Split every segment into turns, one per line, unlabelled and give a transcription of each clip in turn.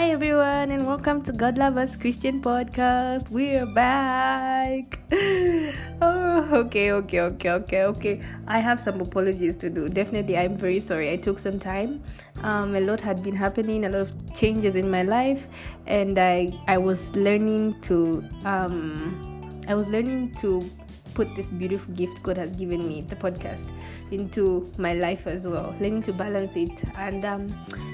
Hi everyone and welcome to God Lovers Christian Podcast. We're back. Oh, okay, okay, okay, okay, okay. I have some apologies to do. Definitely, I'm very sorry. I took some time. Um, a lot had been happening, a lot of changes in my life, and I I was learning to um I was learning to put this beautiful gift God has given me, the podcast, into my life as well, learning to balance it. And um,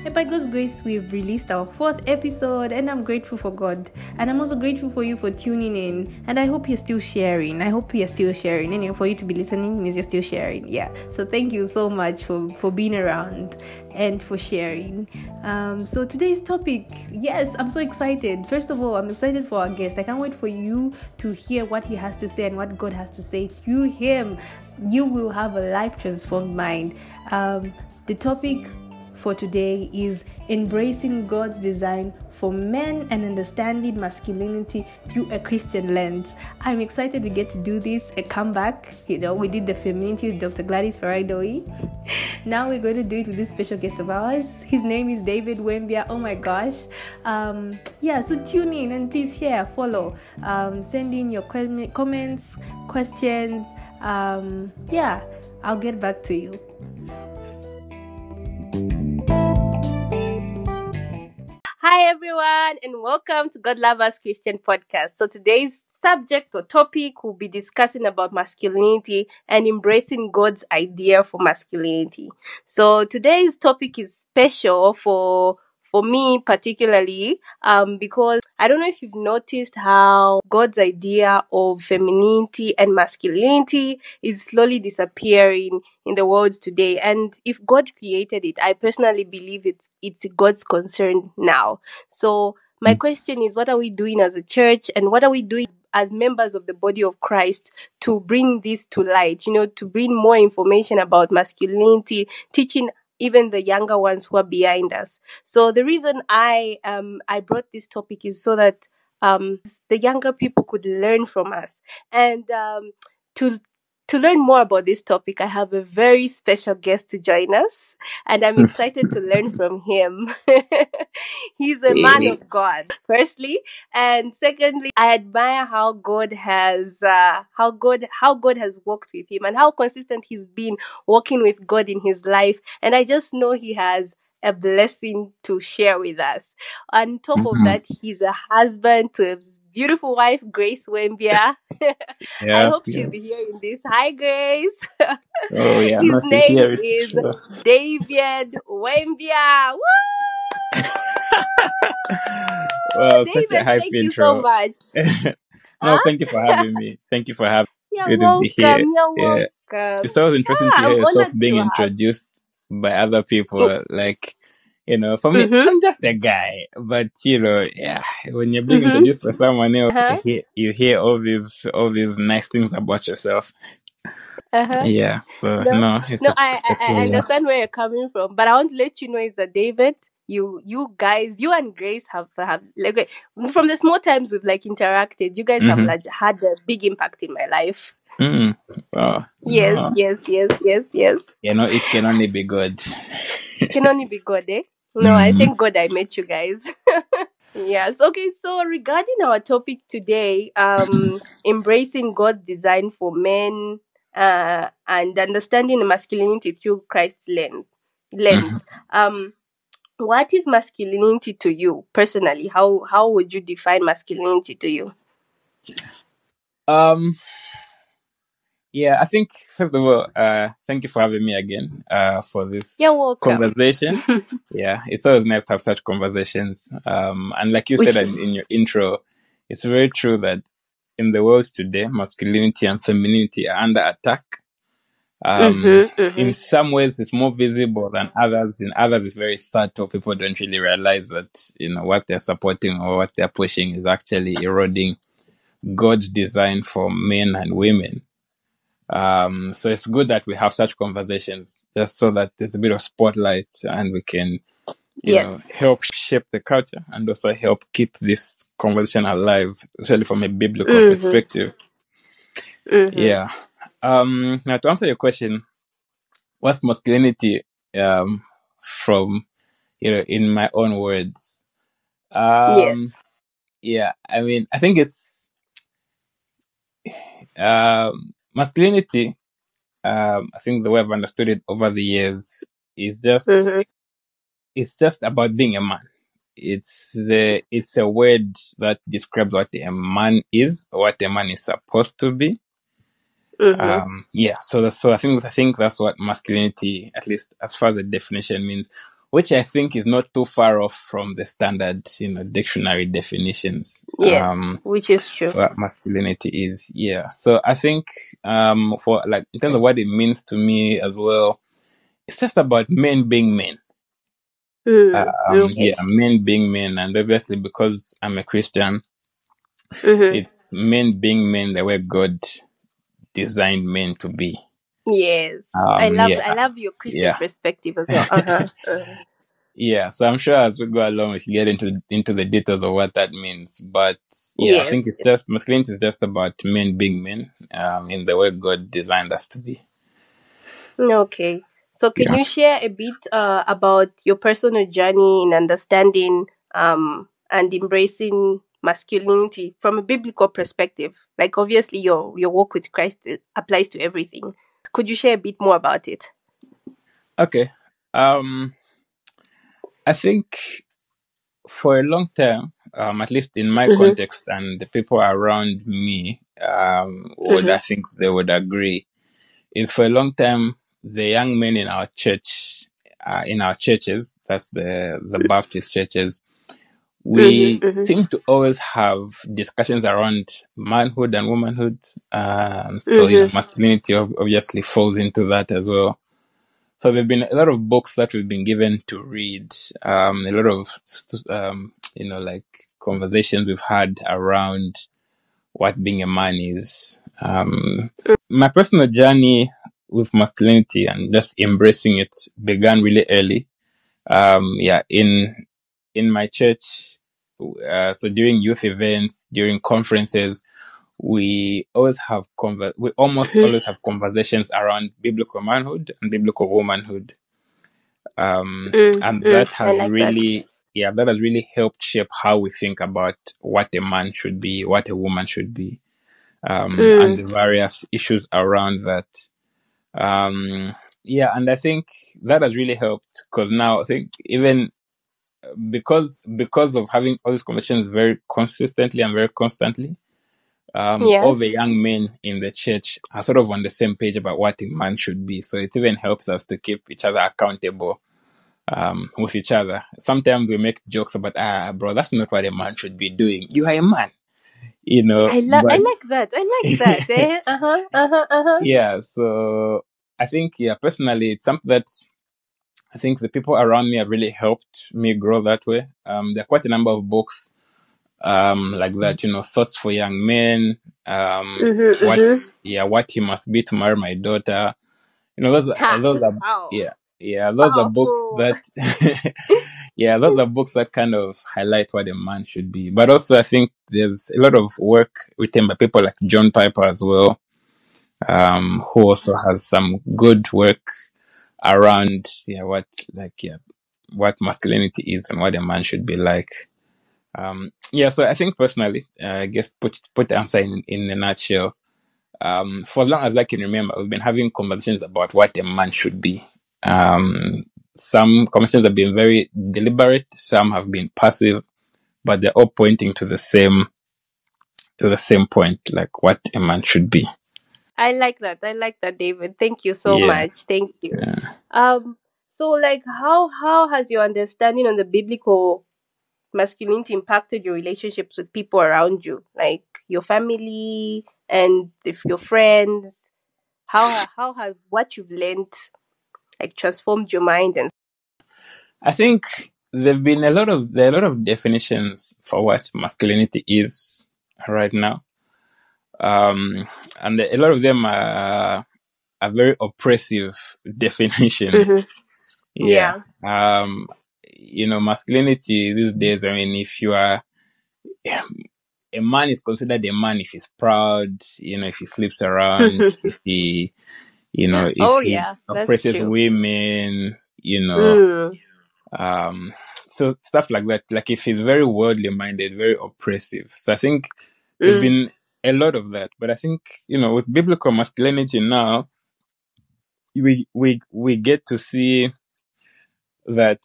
and by God's grace, we've released our fourth episode, and I'm grateful for God. And I'm also grateful for you for tuning in. And I hope you're still sharing. I hope you're still sharing. And for you to be listening means you're still sharing. Yeah. So thank you so much for, for being around and for sharing. Um, so today's topic, yes, I'm so excited. First of all, I'm excited for our guest. I can't wait for you to hear what he has to say and what God has to say through him. You will have a life transformed mind. Um, the topic for today is embracing God's design for men and understanding masculinity through a Christian lens. I'm excited we get to do this, a comeback. You know, we did the femininity with Dr. Gladys Faradoi. now we're going to do it with this special guest of ours. His name is David Wembia. Oh my gosh. Um, yeah, so tune in and please share, follow, um, send in your comments, questions. Um, yeah, I'll get back to you. Hi, everyone, and welcome to God Lovers Christian Podcast. So, today's subject or topic we'll be discussing about masculinity and embracing God's idea for masculinity. So, today's topic is special for for me particularly um, because I don't know if you've noticed how God's idea of femininity and masculinity is slowly disappearing in the world today. And if God created it, I personally believe it's it's God's concern now. So my mm. question is what are we doing as a church and what are we doing as members of the body of Christ to bring this to light, you know, to bring more information about masculinity, teaching even the younger ones who are behind us. So the reason I um I brought this topic is so that um the younger people could learn from us and um to to learn more about this topic, I have a very special guest to join us, and I'm excited to learn from him. He's a man of God, firstly, and secondly, I admire how God has uh, how God how God has worked with him and how consistent he's been working with God in his life, and I just know he has a blessing to share with us. On top mm-hmm. of that, he's a husband to a beautiful wife, Grace Wembia. yeah, I hope yeah. she's hearing this. Hi, Grace.
Oh, yeah.
His name is sure. David Wembia. Woo!
well, David, such a hype thank intro. you so much. no, huh? thank you for having me. Thank you for having
me. Good welcome, to be here. You're yeah. welcome.
It's always interesting yeah, to hear yourself being introduced by other people. Oh. Like, you know, for me, mm-hmm. I'm just a guy. But you know, yeah, when you're being mm-hmm. introduced by someone else, uh-huh. you, hear, you hear all these all these nice things about yourself. Uh-huh. Yeah. So no, no,
no a, I, I, I understand where you're coming from, but I want to let you know is that David, you you guys, you and Grace have have like from the small times we've like interacted, you guys mm-hmm. have like had a big impact in my life.
Mm.
Yes, yes, yes, yes, yes.
You know, it can only be good.
it can only be good, eh? No, mm. I thank God I met you guys. yes. Okay. So regarding our topic today, um, embracing God's design for men, uh, and understanding the masculinity through Christ's lens. Lens. Mm-hmm. Um, what is masculinity to you personally? How how would you define masculinity to you?
Um, yeah, I think first of all, uh, thank you for having me again uh, for this conversation. yeah, it's always nice to have such conversations. Um, and like you said in, in your intro, it's very true that in the world today, masculinity and femininity are under attack. Um, mm-hmm, mm-hmm. In some ways, it's more visible than others. In others, it's very subtle. People don't really realize that you know what they're supporting or what they're pushing is actually eroding God's design for men and women. Um, so it's good that we have such conversations just so that there's a bit of spotlight and we can, you yes. know, help shape the culture and also help keep this conversation alive, especially from a biblical mm-hmm. perspective. Mm-hmm. Yeah. Um, now to answer your question, what's masculinity, um, from, you know, in my own words? Um, yes. Yeah, I mean, I think it's um, masculinity. Um, I think the way I've understood it over the years is just mm-hmm. it's just about being a man. It's the it's a word that describes what a man is, what a man is supposed to be. Mm-hmm. Um, yeah, so that's, so I think I think that's what masculinity, at least as far as the definition means, which I think is not too far off from the standard, you know, dictionary definitions.
Yes, um, which is true.
What masculinity is, yeah. So I think um, for like in terms of what it means to me as well, it's just about men being men. Mm, um, okay. Yeah, men being men, and obviously because I'm a Christian, mm-hmm. it's men being men the way God designed men to be.
Yes, um, I love yeah. I love your Christian yeah. perspective as well. Uh-huh. uh-huh.
yeah, so I'm sure as we go along, we can get into into the details of what that means. But yeah, yes. I think it's just masculinity is just about men being men, um, in the way God designed us to be.
Okay, so can yeah. you share a bit uh, about your personal journey in understanding um and embracing masculinity from a biblical perspective? Like obviously your your walk with Christ applies to everything. Could you share a bit more about it?
Okay. Um I think for a long time, um, at least in my mm-hmm. context and the people around me, um, would mm-hmm. I think they would agree, is for a long time the young men in our church, uh, in our churches, that's the the Baptist churches, we mm-hmm, mm-hmm. seem to always have discussions around manhood and womanhood. Um, so, mm-hmm. you know, mm-hmm. masculinity obviously falls into that as well. So there've been a lot of books that we've been given to read, um, a lot of, um, you know, like conversations we've had around what being a man is. Um, my personal journey with masculinity and just embracing it began really early. Um, yeah, in in my church, uh, so during youth events, during conferences, we always have conver- we almost always have conversations around biblical manhood and biblical womanhood. Um, mm, and mm, that has like really, that. yeah, that has really helped shape how we think about what a man should be, what a woman should be, um, mm. and the various issues around that. Um, yeah, and I think that has really helped because now I think even because because of having all these conversations very consistently and very constantly, um, yes. all the young men in the church are sort of on the same page about what a man should be. So it even helps us to keep each other accountable um, with each other. Sometimes we make jokes about, ah, bro, that's not what a man should be doing. You are a man. You know,
I, lo- but... I like that. I like that. eh? Uh huh. Uh huh. Uh huh.
Yeah. So I think, yeah, personally, it's something that I think the people around me have really helped me grow that way. Um, there are quite a number of books um, like that, you know, thoughts for young men, um, mm-hmm, what, mm-hmm. yeah, what he must be to marry my daughter. You know, those, are, those are, wow. yeah, yeah, those are books that, yeah, those are books that kind of highlight what a man should be. But also, I think there's a lot of work written by people like John Piper as well, um, who also has some good work around yeah what like yeah what masculinity is and what a man should be like. Um, yeah, so I think personally, uh, I guess put put the answer in in a nutshell. Um, for as long as I can remember, we've been having conversations about what a man should be. Um, some conversations have been very deliberate, some have been passive, but they're all pointing to the same to the same point, like what a man should be.
I like that. I like that, David. Thank you so yeah. much. Thank you. Yeah. Um. So, like, how how has your understanding on the biblical masculinity impacted your relationships with people around you, like your family and if your friends? How how has what you've learned like transformed your mind and?
I think there've been a lot of there are a lot of definitions for what masculinity is right now um, and a lot of them are, are very oppressive definitions. Mm-hmm. Yeah. yeah. Um, you know, masculinity these days. I mean, if you are a man, is considered a man if he's proud. You know, if he sleeps around, if he, you know, if oh, he yeah. oppresses women. You know, mm. um, so stuff like that. Like if he's very worldly minded, very oppressive. So I think there's mm. been a lot of that. But I think you know with biblical masculinity now, we we we get to see that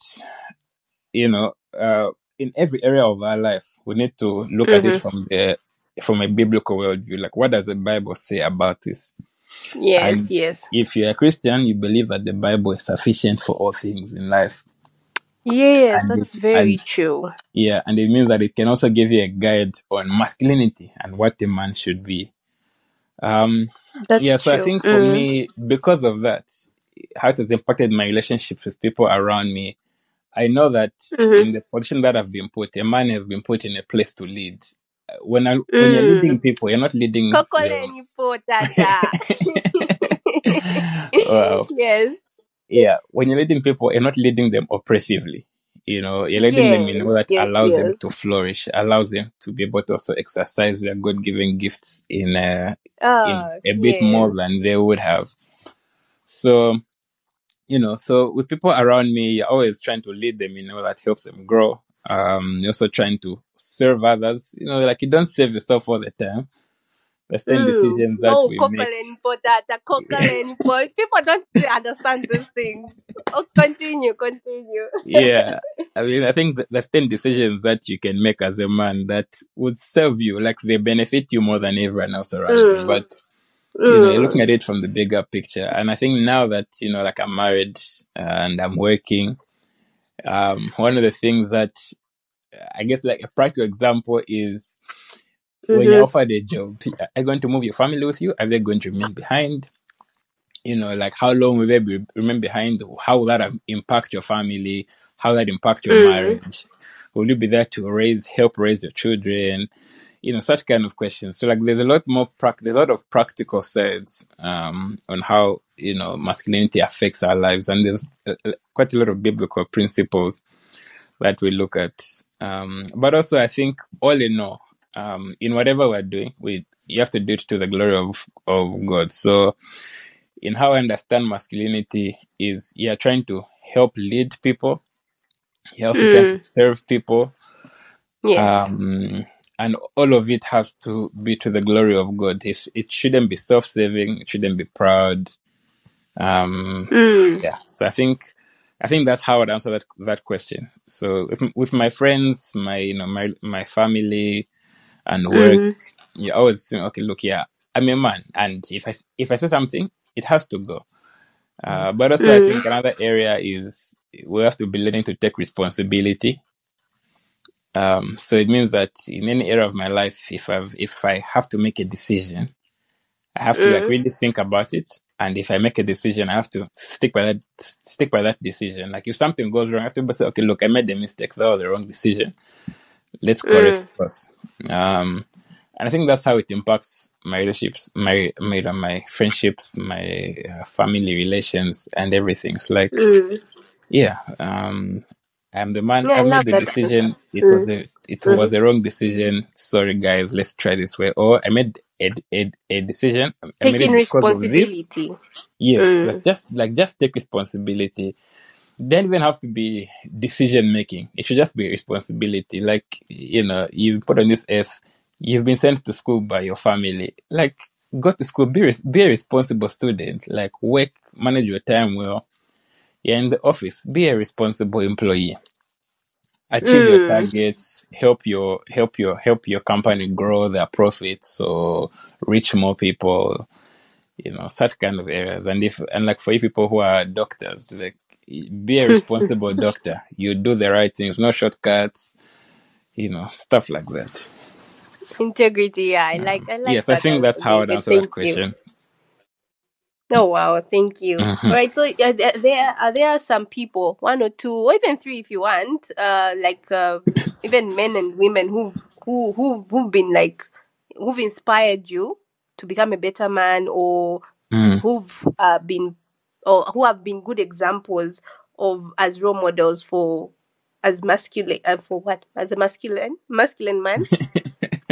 you know uh, in every area of our life we need to look mm-hmm. at it mm-hmm. from the from a biblical worldview. Like what does the Bible say about this?
Yes, and yes.
If you're a Christian, you believe that the Bible is sufficient for all things in life.
Yes, and that's it, very and, true.
Yeah, and it means that it can also give you a guide on masculinity and what a man should be. Um, that's yeah, so true. I think for mm. me, because of that, how it has impacted my relationships with people around me, I know that mm-hmm. in the position that I've been put, a man has been put in a place to lead. When I, mm. when you're leading mm. people, you're not leading. wow.
Yes.
Yeah, when you're leading people, you're not leading them oppressively. You know, you're leading yes, them in a way that yes, allows yes. them to flourish, allows them to be able to also exercise their God-given gifts in a, oh, in ah, a bit more than they would have. So, you know, so with people around me, you're always trying to lead them in a way that helps them grow. Um, you're also trying to serve others. You know, like you don't serve yourself all the time. There's ten mm. decisions that no, we
make. People don't understand these things. Oh, continue, continue.
yeah, I mean, I think there's ten decisions that you can make as a man that would serve you, like they benefit you more than everyone else around mm. you. But you know, you're looking at it from the bigger picture. And I think now that you know, like I'm married and I'm working, um, one of the things that I guess like a practical example is. When you're offered a job, are you going to move your family with you? Are they going to remain behind? You know, like how long will they be, remain behind? How will that impact your family? How will that impact your mm-hmm. marriage? Will you be there to raise, help raise your children? You know, such kind of questions. So, like, there's a lot more, pra- there's a lot of practical sides um, on how you know masculinity affects our lives, and there's uh, quite a lot of biblical principles that we look at. Um, but also, I think all in all, um, in whatever we're doing, we you have to do it to the glory of of God. So, in how I understand masculinity is you're trying to help lead people, you're also mm. trying to mm. serve people. Yes. Um, and all of it has to be to the glory of God. It's, it shouldn't be self-serving. It shouldn't be proud. Um, mm. Yeah. So I think I think that's how I'd answer that that question. So with, with my friends, my you know my my family, and work, mm-hmm. you always think, okay, look, yeah, I'm a man, and if I if I say something, it has to go. Uh, but also, mm-hmm. I think another area is we have to be learning to take responsibility. Um, so it means that in any area of my life, if I if I have to make a decision, I have to mm-hmm. like really think about it and if I make a decision, I have to stick by that stick by that decision. Like if something goes wrong, I have to say, okay, look, I made a mistake. That was the wrong decision. Let's correct mm. us. Um, and I think that's how it impacts my relationships, my my my friendships, my uh, family relations, and everything. It's like, mm. yeah, um, I'm the man. Yeah, I made the decision. It mm. was a it mm. was a wrong decision. Sorry, guys. Let's try this way. Or I made a a, a decision.
I made Taking responsibility.
Yes, mm. like just like just take responsibility. Then even have to be decision making. It should just be responsibility. Like you know, you put on this earth. You've been sent to school by your family. Like go to school. Be res- be a responsible student. Like work, manage your time well you're in the office, be a responsible employee. Achieve your mm. targets, help your help your help your company grow their profits or reach more people, you know, such kind of areas. And if and like for you people who are doctors, like be a responsible doctor. You do the right things, no shortcuts, you know, stuff like that.
Integrity, yeah. I like I like
Yes, I think that's how I'd answer that question.
Oh wow, thank you. Mm-hmm. All right, so uh, there are there are some people, one or two, or even three, if you want, uh, like uh, even men and women who've who who who've been like who've inspired you to become a better man, or mm. who've uh, been or who have been good examples of as role models for as masculine uh, for what as a masculine masculine man.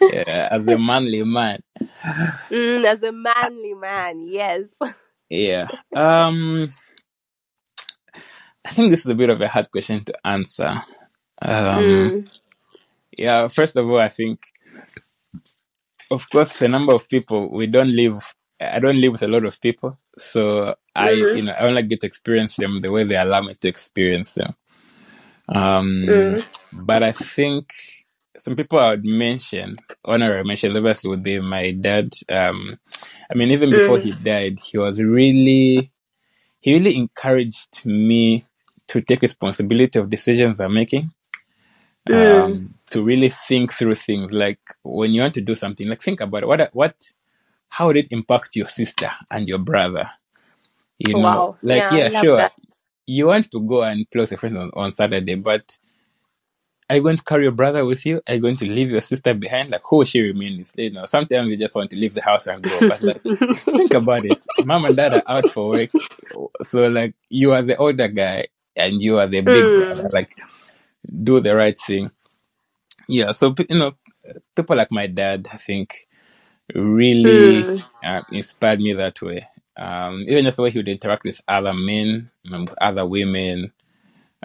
yeah, as a manly man.
Mm, as a manly man, yes.
Yeah. Um I think this is a bit of a hard question to answer. Um, mm. Yeah, first of all, I think, of course, for a number of people, we don't live. I don't live with a lot of people, so I, mm-hmm. you know, I only get to experience them the way they allow me to experience them. Um, mm. But I think some people I would mention, honorary mention, obviously would be my dad. Um, I mean, even before mm. he died, he was really, he really encouraged me to take responsibility of decisions I'm making. Mm. Um, to really think through things like when you want to do something, like think about it. What, what, how would it impact your sister and your brother? You know, wow. like, yeah, yeah sure. That. You want to go and play with a friend on, on Saturday, but are you going to carry your brother with you? Are you going to leave your sister behind? Like, who will she remain with? You know, sometimes you just want to leave the house and go. But like, think about it. Mom and dad are out for work, so like, you are the older guy and you are the big mm. brother. Like, do the right thing. Yeah. So you know, people like my dad, I think, really mm. uh, inspired me that way. Um, even just the way he would interact with other men, with other women,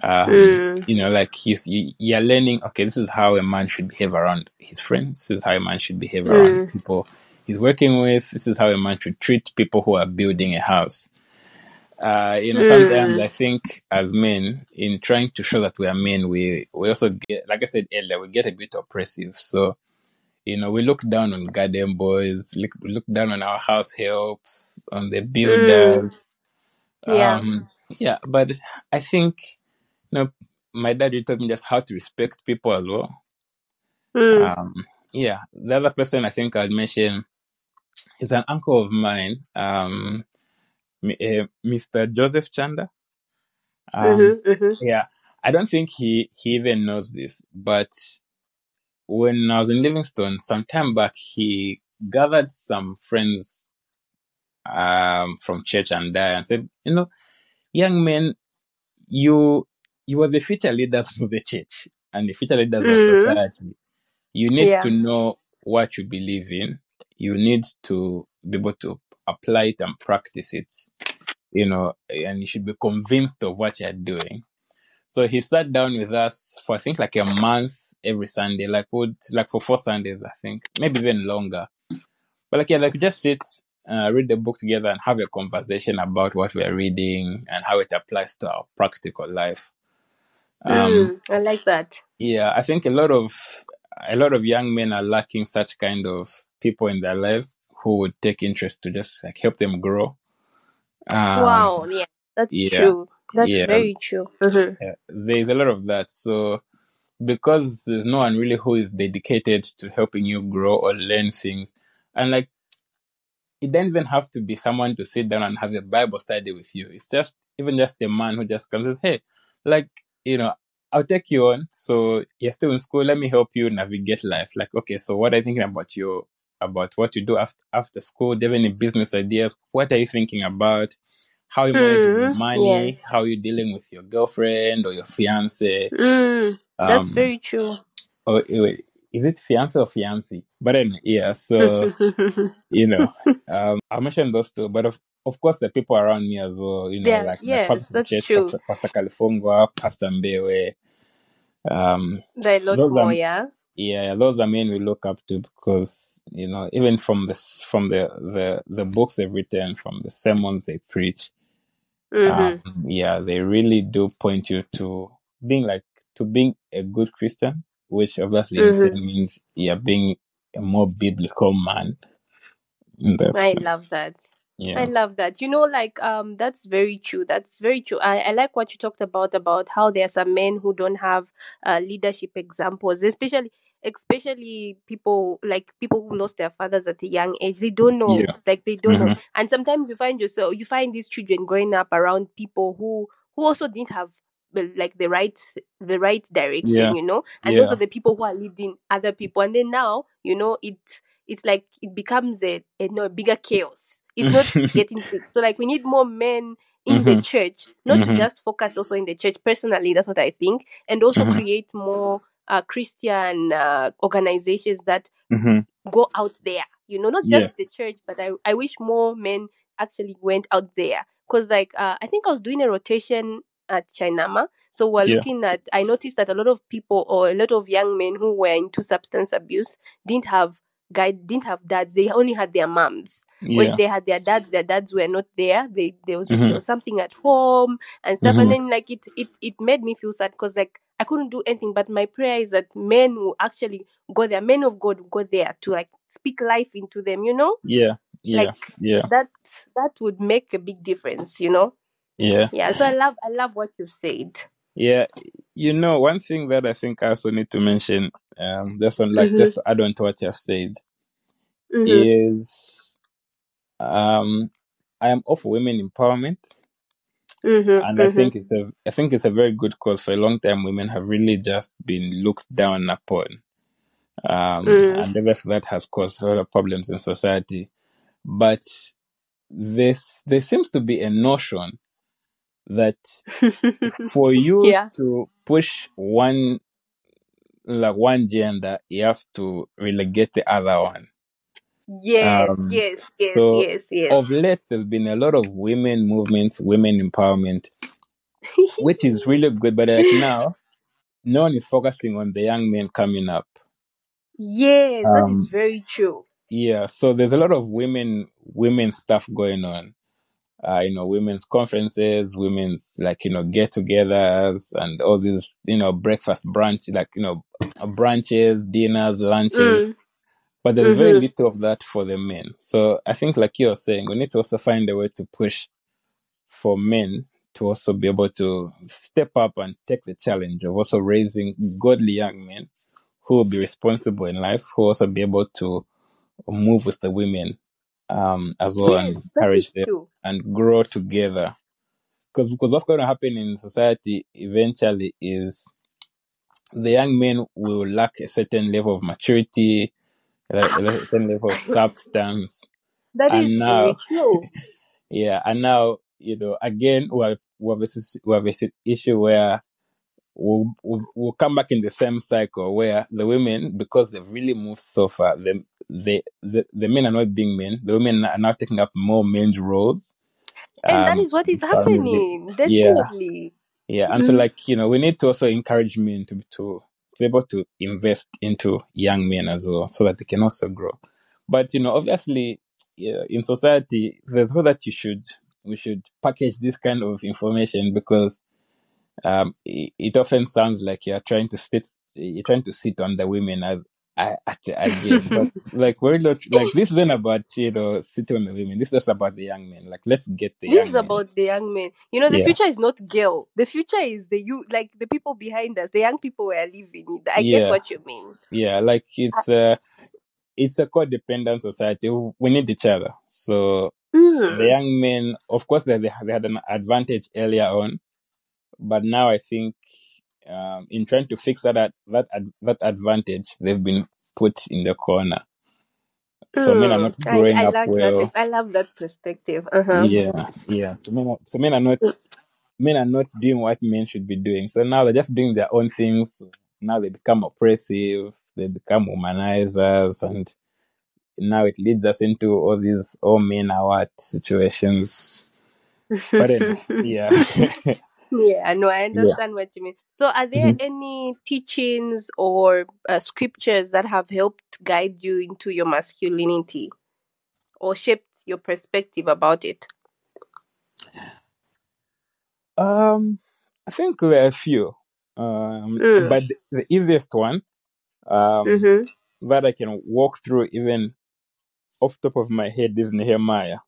um, mm. You know, like he's, you, you're learning, okay, this is how a man should behave around his friends. This is how a man should behave around mm. people he's working with. This is how a man should treat people who are building a house. Uh, you know, mm. sometimes I think as men, in trying to show that we are men, we, we also get, like I said earlier, we get a bit oppressive. So, you know, we look down on garden boys, look, look down on our house helps, on the builders. Mm. Yeah. Um, yeah, but I think no, my dad taught me just how to respect people as well. Mm. Um, yeah, the other person I think I'd mention is an uncle of mine, um, Mr. Eh, Joseph Chanda. Um, mm-hmm, mm-hmm. Yeah, I don't think he he even knows this, but when I was in Livingstone some time back, he gathered some friends um, from church and I and said, you know, young men, you you are the future leaders of the church and the future leaders mm-hmm. of society. You need yeah. to know what you believe in. You need to be able to apply it and practice it, you know, and you should be convinced of what you're doing. So he sat down with us for I think like a month every Sunday, like would like for four Sundays, I think, maybe even longer. But like yeah, like just sit, uh, read the book together, and have a conversation about what we're reading and how it applies to our practical life.
Um, mm, I like that.
Yeah, I think a lot of a lot of young men are lacking such kind of people in their lives who would take interest to just like help them grow.
Um, wow, yeah, that's yeah, true. That's yeah, very true. Mm-hmm.
Yeah, there's a lot of that. So because there's no one really who is dedicated to helping you grow or learn things, and like it doesn't even have to be someone to sit down and have a Bible study with you. It's just even just a man who just comes and says, "Hey, like you know, I'll take you on. So you're still in school. Let me help you navigate life. Like, okay, so what are you thinking about you about what you do after after school? Do you have any business ideas? What are you thinking about? How are you managing mm, your money? Yes. How are you dealing with your girlfriend or your fiance?
Mm, that's um, very true.
Oh, wait, is it fiance or fiancé? But then, yeah, so, you know, um, I mentioned those two, but of, of course, the people around me as well, you know, yeah, like
yes,
Pastor
that's Church, true.
Pastor, Pastor Pastor Mbewe. Um,
they look more, are, yeah.
Yeah, those are men we look up to because you know, even from the from the the the books they've written, from the sermons they preach, mm-hmm. um, yeah, they really do point you to being like to being a good Christian, which obviously mm-hmm. means yeah, being a more biblical man.
I love that. Yeah. I love that. You know, like um, that's very true. That's very true. I, I like what you talked about about how there are some men who don't have uh, leadership examples, especially especially people like people who lost their fathers at a young age. They don't know, yeah. like they don't mm-hmm. know. And sometimes you find yourself, you find these children growing up around people who who also didn't have like the right the right direction, yeah. you know. And yeah. those are the people who are leading other people. And then now, you know, it it's like it becomes a, a a bigger chaos it's not getting fixed. So like we need more men in mm-hmm. the church, not mm-hmm. to just focus also in the church. Personally, that's what I think, and also mm-hmm. create more uh, Christian uh, organizations that
mm-hmm.
go out there. You know, not just yes. the church, but I I wish more men actually went out there because like uh, I think I was doing a rotation at Chainama. So we're
Yeah.
looking at. I noticed that a lot of people or a lot of young men who were into substance abuse didn't have guide, didn't have dads. They only had their moms. When they had their dads, their dads were not there. They there was
Mhm.
there was something at home and stuff. And
Mhm.
then like it it it made me feel sad because like I couldn't do anything. But my prayer is that men will actually go there. Men of God will go there to like speak life into them. You know,
Yeah. Yeah.
like
Yeah.
that that would make a big difference. You know.
Yeah.
Yeah. So I love I love what you've said.
Yeah. You know, one thing that I think I also need to mention, um, just on like
Mhm.
just to add on to what you've said,
Mhm.
is um I am all for women empowerment.
Mhm.
and I
Mhm.
think it's a I think it's a very good cause. For a long time, women have really just been looked down upon, um,
Mm.
and obviously that has caused a lot of problems in society. But this there seems to be a notion that for you
yeah.
to push one like one gender, you have to relegate the other one.
Yes.
Um,
Yes. Yes.
so
Yes. Yes.
of late, there's been a lot of women movements, women empowerment, which is really good. But like now, no one is focusing on the young men coming up.
yes. That is
Um,
very true.
yeah, so there's a lot of women women stuff going on. Uh, you know, women's conferences, women's like you know get-togethers, and all these you know breakfast brunch, like you know brunches, dinners, lunches.
Mm.
But there's very
Mhm.
little of that for the men. So I think, like you're saying, we need to also find a way to push for men to also be able to step up and take the challenge of also raising godly young men who will be responsible in life, who will also be able to move with the women um, as well and
Yes, that
encourage them
true.
and grow together. Because because what's going to happen in society eventually is the young men will lack a certain level of maturity, certain level of substance,
That is
and
very
now
true.
yeah, and now you know again we have we have a, sis- we have si- issue where we'll, we'll we'll come back in the same cycle where the women because they've really moved so far, the the the, the men are not being men. The women are now taking up more men's roles.
And that
Um,
is what is happening.
yeah,
Definitely.
yeah, and so
Mm.
like you know we need to also encourage men to to to be able to invest into young men as well so that they can also grow. But you know obviously yeah, in society there's no that you should we should package this kind of information because um it, it often sounds like you're trying to sit you're trying to sit on the women as I- at the again but like we're not like this isn't about you know sitting on the women this is just about the young men like let's get the
This is
men
about the young men. You know, the
yeah
future is not girl. The future is the you, like the people behind us, the young people we are living. I get what you mean.
yeah like it's uh it's a codependent society we need each other so the
Mm.
young men of course they they had an advantage earlier on but now i think um in trying to fix that ad- that ad- that advantage they've been put in the corner so men are
Mm.
not growing
I
up
like
well
that. I love that perspective. Uh huh.
yeah yeah so men are, so men are not men are not doing what men should be doing so now they're just doing their own things now they become oppressive they become womanizers and now it leads us into all these all men are what situations but anyway yeah
yeah, no, I
yeah
understand what you mean. So, are there
Mhm.
any teachings or uh, scriptures that have helped guide you into your masculinity or shaped your perspective about it?
um i think there are a few um
Mm.
but the easiest one um
Mm-hmm.
that i can walk through even off top of my head is nehemiah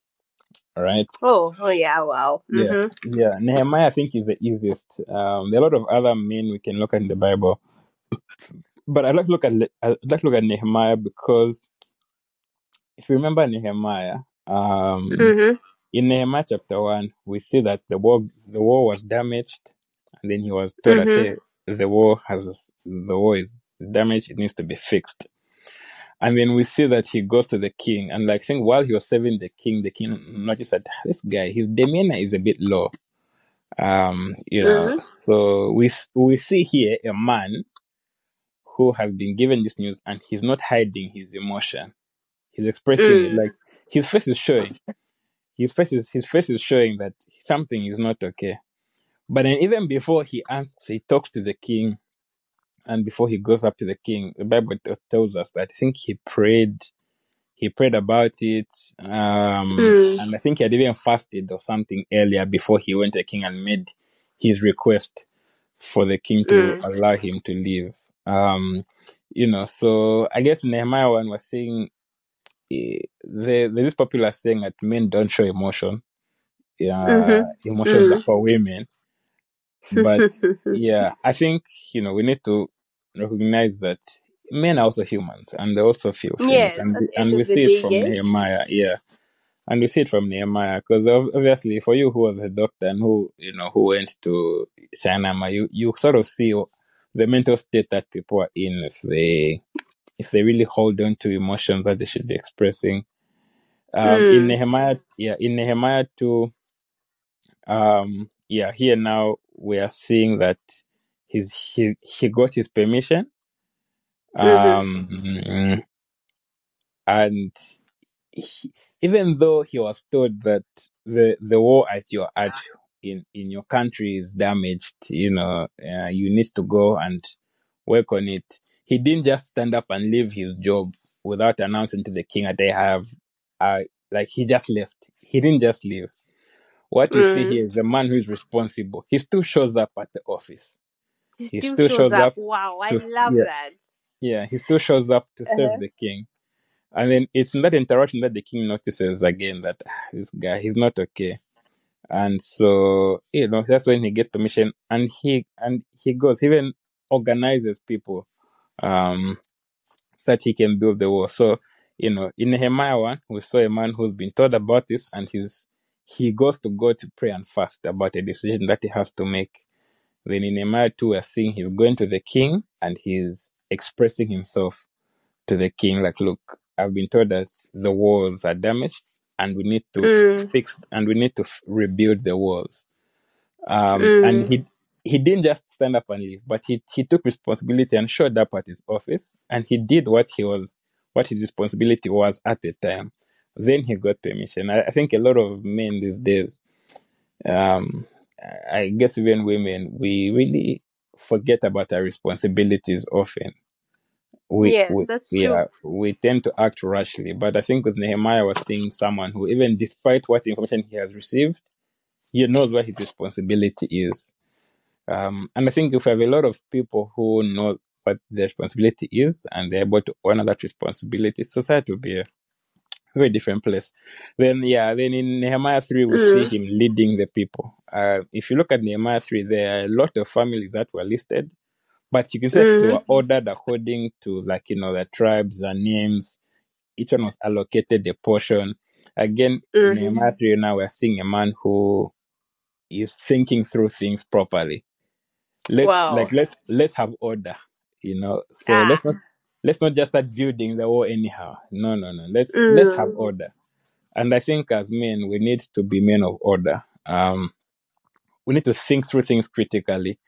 right
Oh, oh yeah, wow.
yeah
Mm-hmm.
yeah nehemiah i think is the easiest um there are a lot of other men we can look at in the bible but i'd like to look at i'd like to look at nehemiah because if you remember nehemiah um
Mm-hmm.
in nehemiah chapter 1 we see that the war the war was damaged and then he was told that
Mm-hmm.
hey the war has the war is damaged it needs to be fixed and then we see that he goes to the king and like think while he was serving the king the king noticed that "Ah, this guy his demeanor is a bit low um you know
Mm-hmm.
so we we see here a man who has been given this news and he's not hiding his emotion he's expressing it
Mm.
like his face is showing his face is his face is showing that something is not okay But then even before he asks, he talks to the king, and before he goes up to the king, the Bible tells us that I think he prayed. He prayed about it, um, mm. and I think he had even fasted or something earlier before he went to the king and made his request for the king to mm. allow him to leave. Um, you know, so I guess Nehemiah one was saying uh, there, there's this popular saying that men don't show emotion. Yeah, mm-hmm. emotions mm. are for women. But yeah, I think you know we need to recognize that men are also humans and they also feel things, yes, and and we see it from Nehemiah. Yeah, and we see it from Nehemiah because obviously for you who was a doctor and who you know who went to China, you you sort of see the mental state that people are in if they if they really hold on to emotions that they should be expressing. Um, mm. In Nehemiah, yeah, in Nehemiah two, um, yeah, here now we are seeing that he's he he got his permission, mm-hmm. um, and he, even though he was told that the the war at your at in in your country is damaged, you know, uh, you need to go and work on it. He didn't just stand up and leave his job without announcing to the king that they have, uh, like he just left. He didn't just leave. What you see mm. here is the man who is responsible. He still shows up at the office.
He still shows up. Wow, I love
yeah,
that.
yeah, he still shows up to serve
Uh-huh.
the king. And then it's in that interaction that the king notices again that "Ah, this guy, he's not okay. And so, you know, that's when he gets permission and he and he goes, he even organizes people um so that he can build the wall. So, you know, in Nehemiah 1, we saw a man who's been told about this and he's he goes to God to pray and fast about a decision that he has to make. Then in Nehemiah 2, we're seeing he's going to the king and he's expressing himself to the king, like, look, I've been told that the walls are damaged and we need to
Mm,
fix and we need to f- rebuild the walls. Um, and
mm,
he he didn't just stand up and leave, but he he took responsibility and showed up at his office and he did what he was what his responsibility was at the time. Then he got permission. I, I think a lot of men these days, um, I guess even women, we really forget about our responsibilities often. We,
yes,
we
that's true.
yeah, we tend to act rashly. But I think with Nehemiah was seeing someone who, even despite what information he has received, he knows what his responsibility is. Um, and I think if we have a lot of people who know what their responsibility is and they're able to honor that responsibility, society will be a very different place. Then, yeah, then in Nehemiah 3, we see
Mm,
him leading the people. Uh, if you look at Nehemiah 3, there are a lot of families that were listed, but you can see that they
mm,
were ordered according to, like, you know, the tribes, their names. Each one was allocated a portion. Again, in
mhm.
Nehemiah 3 now, we're seeing a man who is thinking through things properly let's
Wow.
like let's let's have order you know so
Ah.
let's not let's not just start building the wall anyhow. No no no. Let's let's have
Mm,
order. And i think as men we need to be men of order. Um we need to think through things critically.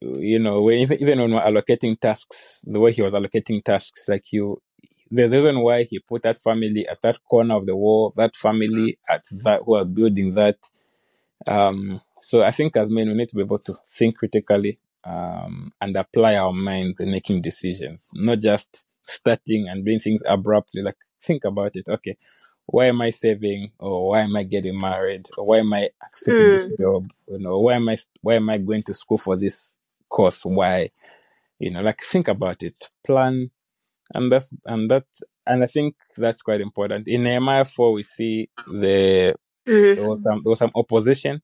You know when even, even when we're allocating tasks the way he was allocating tasks like you the reason why he put that family at that corner of the wall that family at that who are building that um, so I think as men, we need to be able to think critically um, and apply our minds in making decisions, not just starting and doing things abruptly. Like think about it. Okay, why am I saving, or why am I getting married, or why am I accepting this
mm,
job? You know, why am I why am I going to school for this course? Why? You know, like think about it, plan, and that's and that and I think that's quite important. In Nehemiah four, we see the
mhm,
there was some there was some opposition.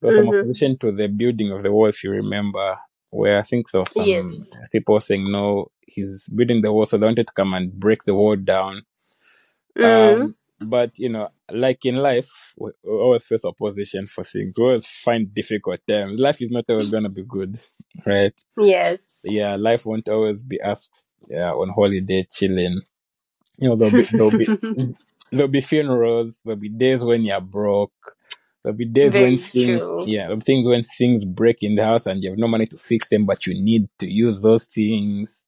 There was some
mhm.
opposition to the building of the wall, if you remember, where I think there was some
Yes.
people saying no, he's building the wall, so they wanted to come and break the wall down.
Mm,
Um, but you know, like in life, we, always face opposition for things. We always find difficult times. Life is not always gonna be good, right?
yes.
Yeah, life won't always be asked yeah, on holiday chilling. You know, there'll be there'll be there'll be funerals, there'll be days when you're broke, there'll be days when things
true.
yeah, there'll be things when things break in the house and you have no money to fix them, but you need to use those things.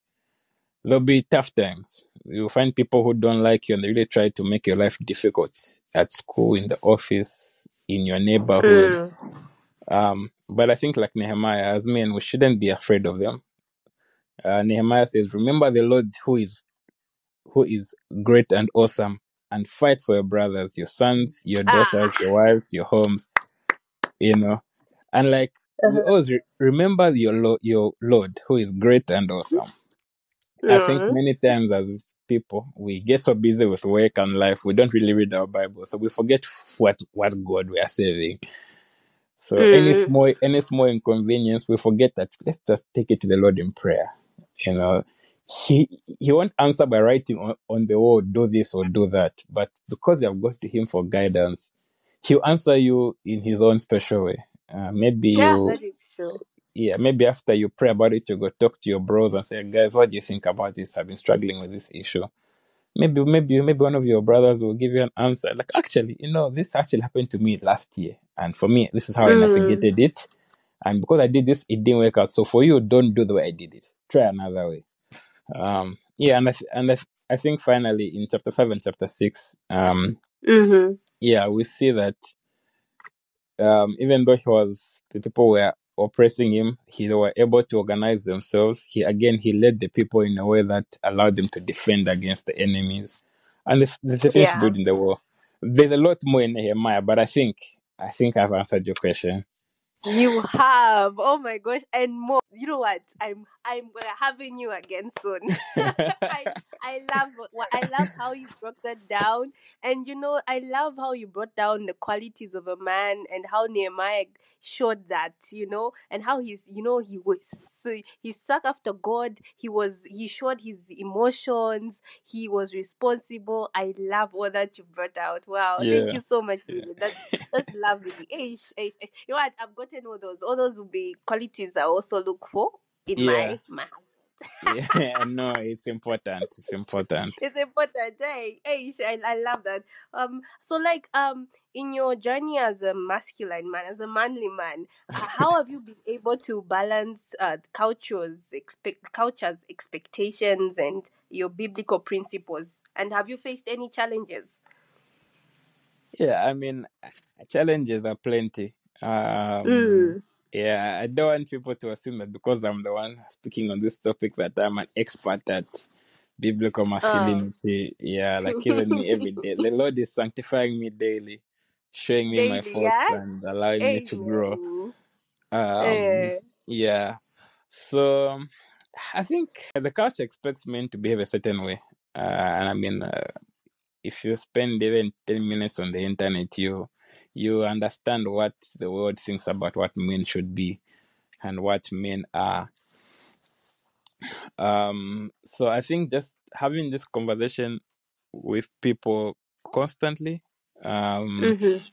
There'll be tough times. You'll find people who don't like you and they really try to make your life difficult at school, in the office, in your neighborhood.
Mm,
Um, but I think like Nehemiah, as men, we shouldn't be afraid of them. Uh, Nehemiah says, "Remember the Lord who is who is great and awesome, and fight for your brothers, your sons, your daughters, ah. your wives, your homes." You know, and like uh-huh. always re- remember your Lord, your Lord who is great and awesome. I think many times as people we get so busy with work and life we don't really read our Bible, so we forget what what God we are serving. So mm. any small any small inconvenience, we forget that let's just take it to the Lord in prayer. You know, he he won't answer by writing on, on the wall, do this or do that. But because you have gone to him for guidance, he'll answer you in his own special way. Uh, maybe
yeah,
you,
that is true.
Yeah, maybe after you pray about it, you go talk to your bros and say, guys, what do you think about this? I've been struggling with this issue maybe maybe maybe one of your brothers will give you an answer like actually you know this actually happened to me last year and for me this is how mm. i navigated it and because i did this it didn't work out so for you don't do the way i did it try another way um yeah and i th- and I, th- I think finally in chapter 5 and chapter 6 um
mm-hmm.
yeah we see that um even though he was the people were oppressing him, he they were able to organize themselves. He again he led the people in a way that allowed them to defend against the enemies, and they, they finished yeah. building the wall. There's a lot more in Nehemiah, but I think I think I've answered your question.
You have. Oh my gosh, and more. You know what? I'm I'm having you again soon. I I love I love how you broke that down, and you know I love how you brought down the qualities of a man and how Nehemiah showed that you know, and how he's you know he was so he stuck after God. He was he showed his emotions. He was responsible. I love all that you brought out. Wow, yeah. thank you so much. That's that's lovely. Hey, hey, hey. You know what? I've gotten all those. All those will be qualities I also look for in yeah. my
my yeah, no, it's important. It's important.
It's important. Hey, hey, I, I love that. Um, so like um, in your journey as a masculine man, as a manly man, how have you been able to balance uh cultures expect cultures expectations and your biblical principles? And have you faced any challenges?
Yeah, I mean, challenges are plenty. Um, mm. Yeah, I don't want people to assume that because I'm the one speaking on this topic that I'm an expert at biblical oh. masculinity. Oh. Yeah, like even me every day. The Lord is sanctifying me daily, showing me daily, my faults yeah? and allowing hey, me to grow. Um, hey. Yeah. So I think the culture expects men to behave a certain way. Uh, and I mean, uh, if you spend even 10 minutes on the internet, you you understand what the world thinks about what men should be and what men are. Um, so I think just having this conversation with people constantly, um,
mm-hmm.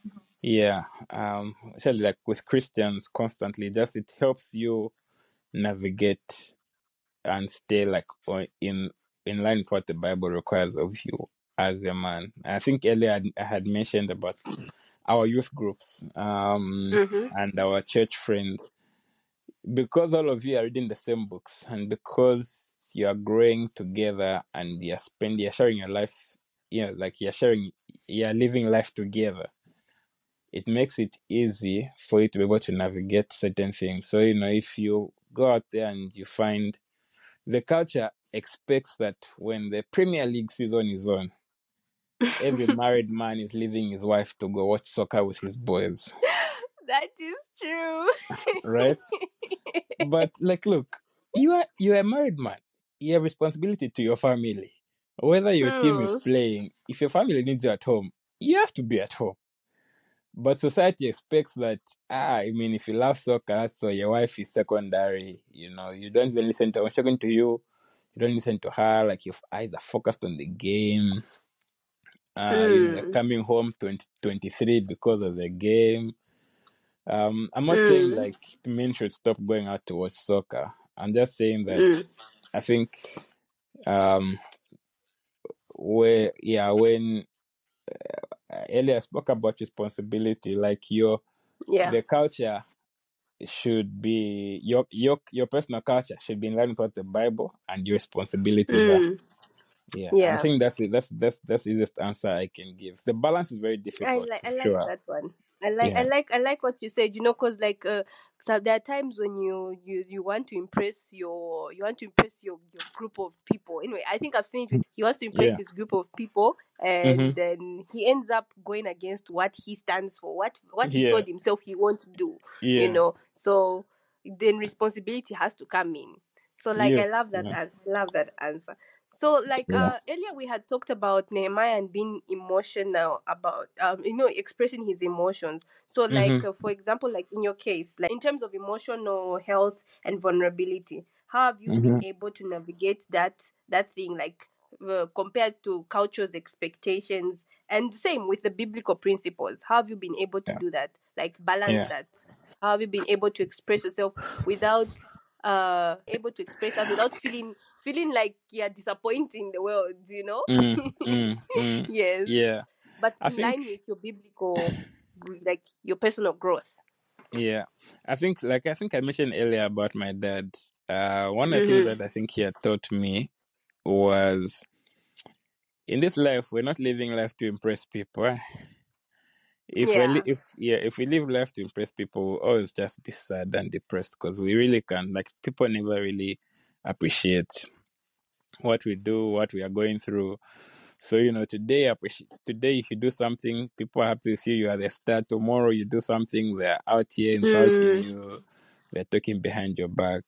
yeah, um, especially like with Christians constantly, just it helps you navigate and stay like in in line with what the Bible requires of you as a man. I think earlier I had mentioned about our youth groups um, mm-hmm. and our church friends because all of you are reading the same books and because you are growing together and you're spending you're sharing your life you know like you're sharing you're living life together it makes it easy for you to be able to navigate certain things so you know if you go out there and you find the culture expects that when the premier league season is on every married man is leaving his wife to go watch soccer with his boys.
That is true.
right? But like look, you are you are a married man. You have responsibility to your family. Whether your mm. team is hmm. playing, if your family needs you at home, you have to be at home. But society expects that ah, I mean if you love soccer, so your wife is secondary, you know, you don't even listen to her. When she's talking to you, you don't listen to her, like your eyes are focused on the game uh, mm. coming home 2023 because of the game. Um, I'm not mm. saying like men should stop going out to watch soccer. I'm just saying that mm. I think um, where yeah when uh, earlier I spoke about responsibility, like your
yeah
the culture should be your your your personal culture should be in line with what the Bible and your responsibilities are. Yeah, yeah. I think that's it. That's that's that's the easiest answer I can give. The balance is very difficult.
I like I like sure. that one. I like yeah. I like I like what you said, you know, because like uh, so there are times when you you you want to impress your you want to impress your your group of people. Anyway, I think I've seen it. With, he wants to impress yeah. his group of people, and mm-hmm. then he ends up going against what he stands for, what what he yeah. told himself he wants to do. You know, so then responsibility has to come in. So like yes, I love that answer. I love that answer. So, like yeah. uh, earlier, we had talked about Nehemiah and being emotional about, um, you know, expressing his emotions. So, like mm-hmm. uh, for example, like in your case, like in terms of emotional health and vulnerability, how have you mm-hmm. been able to navigate that that thing, like uh, compared to culture's expectations, and same with the biblical principles? How have you been able to yeah. do that, like balance yeah. that? How have you been able to express yourself without uh able to express that without feeling feeling like you're disappointing the world you know? Mm, mm, mm, yes.
Yeah.
But in think, line with your biblical like your personal growth.
Yeah. I think like i think i mentioned earlier about my dad. Uh one of the things mm-hmm. that i think he had taught me was in this life we're not living life to impress people? If yeah. we if yeah if we live life to impress people we'll always just be sad and depressed because we really can't like people never really appreciate what we do what we are going through so you know today today if you do something people are happy with you you are the star tomorrow you do something they're out here insulting mm. you they're talking behind your back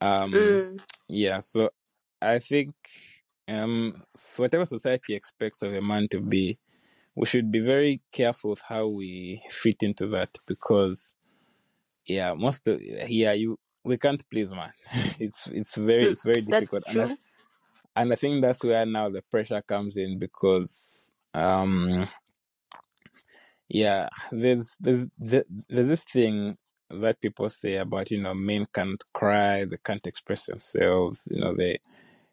um mm. yeah so i think um whatever society expects of a man to be we should be very careful with how we fit into that because yeah most of yeah you we can't please man. It's it's very it's very difficult.
And I,
and I think that's where now the pressure comes in because um yeah there's there's there's this thing that people say about you know men can't cry they can't express themselves you know they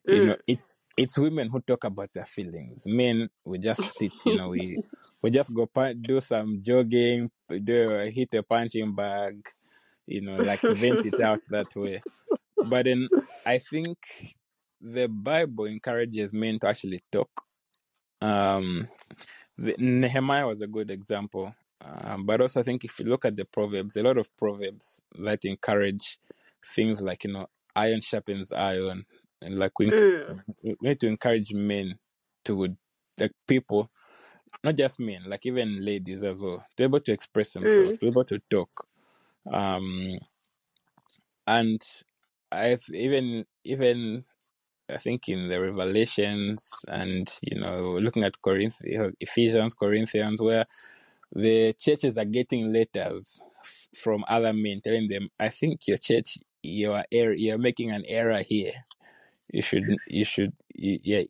you know mm. it's it's women who talk about their feelings. Men, we just sit, you know, we we just go do some jogging, do hit a punching bag, you know, like vent it out that way. But then I think the Bible encourages men to actually talk. Um, the, Nehemiah was a good example. Um, but also, I think if you look at the Proverbs, a lot of Proverbs that encourage things like, you know, iron sharpens iron, and like we, mm. we need to encourage men to like people not just men like even ladies as well to be able to express themselves mm. to be able to talk um and i've even even i think in the revelations and you know looking at corinth ephesians corinthians where the churches are getting letters from other men telling them i think your church you're you're making an error here you should you should yeah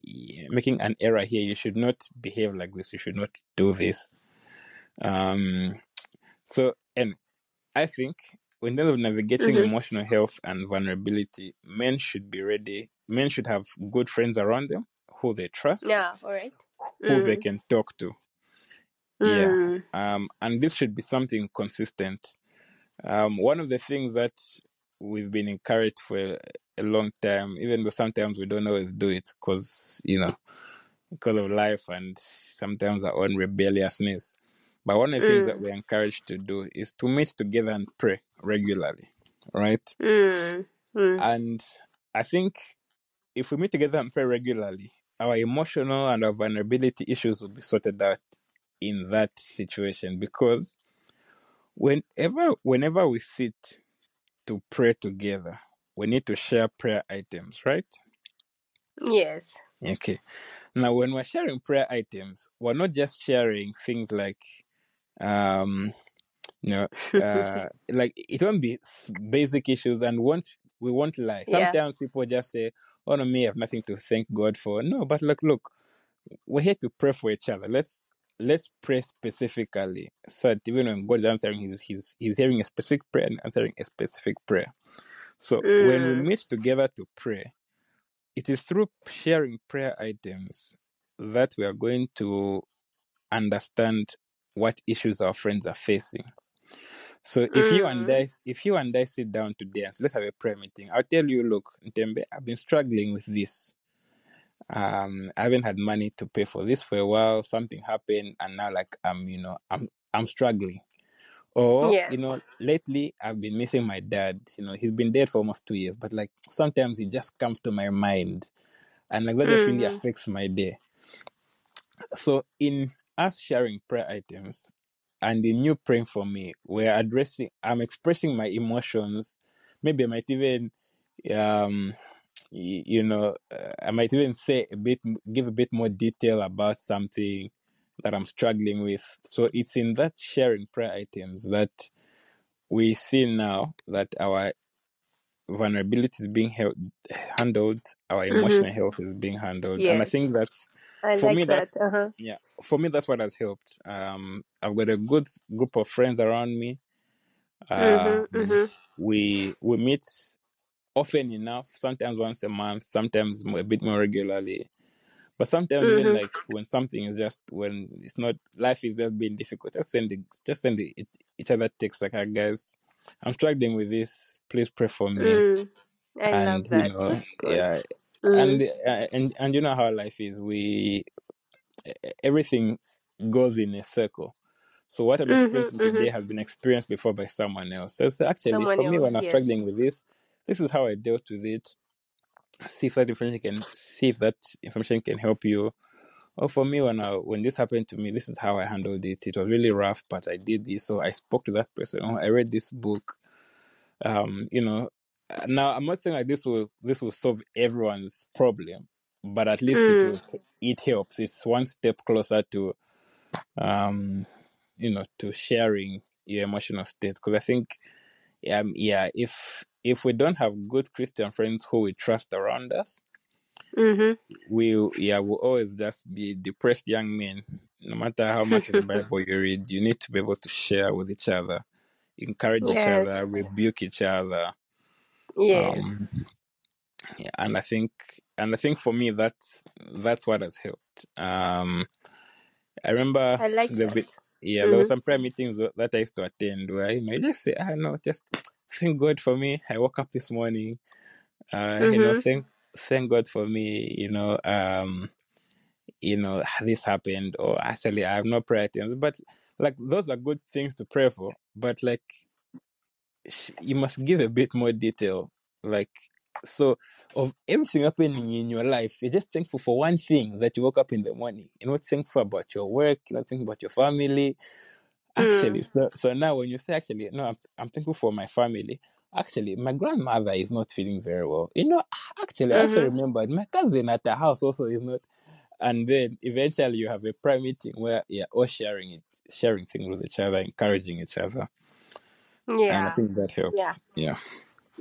making an error here you should not behave like this you should not do this um so and i think in terms of navigating mm-hmm. emotional health and vulnerability men should be ready men should have good friends around them who they trust
yeah all right
who mm. they can talk to mm. yeah um and this should be something consistent um one of the things that we've been encouraged for a long time, even though sometimes we don't always do it because, you know, because of life and sometimes our own rebelliousness. But one of the mm. things that mm. we're encouraged to do is to meet together and pray regularly, right?
Mm. Mm.
And I think if we meet together and pray regularly, our emotional and our vulnerability issues will be sorted out in that situation because whenever whenever we sit to pray together, we need to share prayer items, right?
Yes.
Okay. Now, when we're sharing prayer items, we're not just sharing things like, um, you know, uh, like it won't be basic issues, and won't we won't lie. Sometimes yeah. people just say, "Oh no, me, I have nothing to thank God for." No, but look, look, we're here to pray for each other. Let's let's pray specifically, so that even when God is answering, he's he's he's hearing a specific prayer and answering a specific prayer. So mm. when we mm. meet together to pray, it is through sharing prayer items that we are going to understand what issues our friends are facing. So if mm. you and mm. I, if you and I sit down today and so let's have a prayer meeting, I'll tell you, look, Ntembe, I've been struggling with this. Um, I haven't had money to pay for this for a while. Something happened, and now, like, I'm, you know, I'm, I'm struggling. Or, you know, lately I've been missing my dad. You know, he's been dead for almost two years, but like sometimes he just comes to my mind. And like that just really mm-hmm. affects my day. So in us sharing prayer items and in you praying for me, we're addressing I'm expressing my emotions. Maybe I might even um you know, uh, I might even say a bit, give a bit more detail about something that I'm struggling with. So it's in that sharing prayer items that we see now that our vulnerability is being held, handled, our mm-hmm. emotional mm-hmm. health is being handled, yes. and I think that's
I
for
like
me.
That.
That's
uh-huh.
yeah, for me that's what has helped. Um, I've got a good group of friends around me. mm-hmm, um, mm-hmm. We we meet often enough, sometimes once a month, sometimes a bit more regularly. But sometimes mm-hmm. even like when something is just when it's not life is just being difficult, just send it, just send it, each other text like, hey, guys, I'm struggling with this. Please pray for me.
Mm. I and, love that. You know,
yeah, mm. and uh, and and you know how life is. We everything goes in a circle. So what I'm mm-hmm, experiencing mm-hmm. today has been experienced before by someone else. So, so actually, someone for else, me, when I'm yes. struggling with this, this is how I dealt with it. See if that information can see if that information can help you. Or for me, when I, when this happened to me, this is how I handled it. It was really rough, but I did this. So I spoke to that person. Oh, I read this book. Um, you know, now I'm not saying like this will this will solve everyone's problem, but at least mm. it will, it helps. It's one step closer to, um, you know, to sharing your emotional state. Because I think, um, yeah, if if we don't have good Christian friends who we trust around us,
mm-hmm.
we yeah will always just be depressed young men. No matter how much of the Bible you read, you need to be able to share with each other, encourage yes. each other, rebuke each other.
Yes. Um,
yeah, and I think and I think for me that's that's what has helped. Um, I remember
I like the that.
yeah, mm-hmm. there were some prayer meetings that I used to attend where you know you just say, I know, just thank God for me. I woke up this morning. Uh, mm-hmm. you know, mm-hmm. thank thank God for me. You know, um, you know this happened, or actually I have no prayer things, but like those are good things to pray for. But like, you must give a bit more detail. Like, so of everything happening in your life, you're just thankful for one thing that you woke up in the morning. You're not thankful about your work. You're not thankful about your family Actually, mm. so so now when you say actually, no, I'm I'm thankful for my family. Actually, my grandmother is not feeling very well. You know, actually, I also mm-hmm. remembered my cousin at the house also is not. And then eventually, you have a prayer meeting where you're all sharing it, sharing things with each other, encouraging each other.
Yeah,
and I think that helps.
Yeah.
Yeah.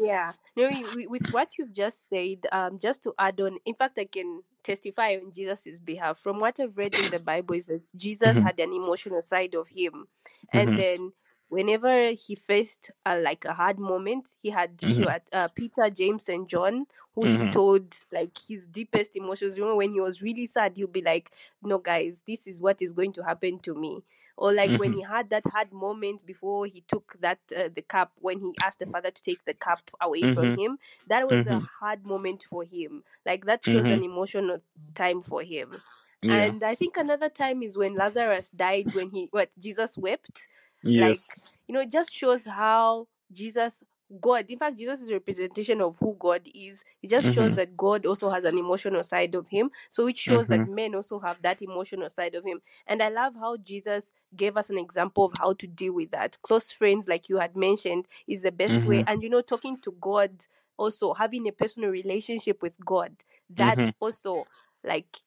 Yeah. No, with what you've just said, um, just to add on, in fact, I can testify on Jesus' behalf. From what I've read in the Bible, is that Jesus mm-hmm. had an emotional side of him, and mm-hmm. then whenever he faced uh, like a hard moment, he had mm-hmm. had, uh, Peter, James, and John, who he mm-hmm. told like his deepest emotions. You know, when he was really sad, he'll be like, "No, guys, this is what is going to happen to me." Or like when mm-hmm. he had that hard moment before he took that uh, the cup, when he asked the father to take the cup away from mm-hmm. him, that was a mm-hmm. hard moment for him. Like that shows an emotional time for him.
Yeah.
And I think another time is when Lazarus died, when he what Jesus wept.
Yes.
Like you know, it just shows how Jesus God, in fact, Jesus is a representation of who God is. It just shows
Mhm.
that God also has an emotional side of him. So it shows that
Mhm.
men also have that emotional side of him. And I love how Jesus gave us an example of how to deal with that. Close friends, like you had mentioned, is the best way.
Mhm.
And you know, talking to God, also having a personal relationship with God, that
Mhm.
also like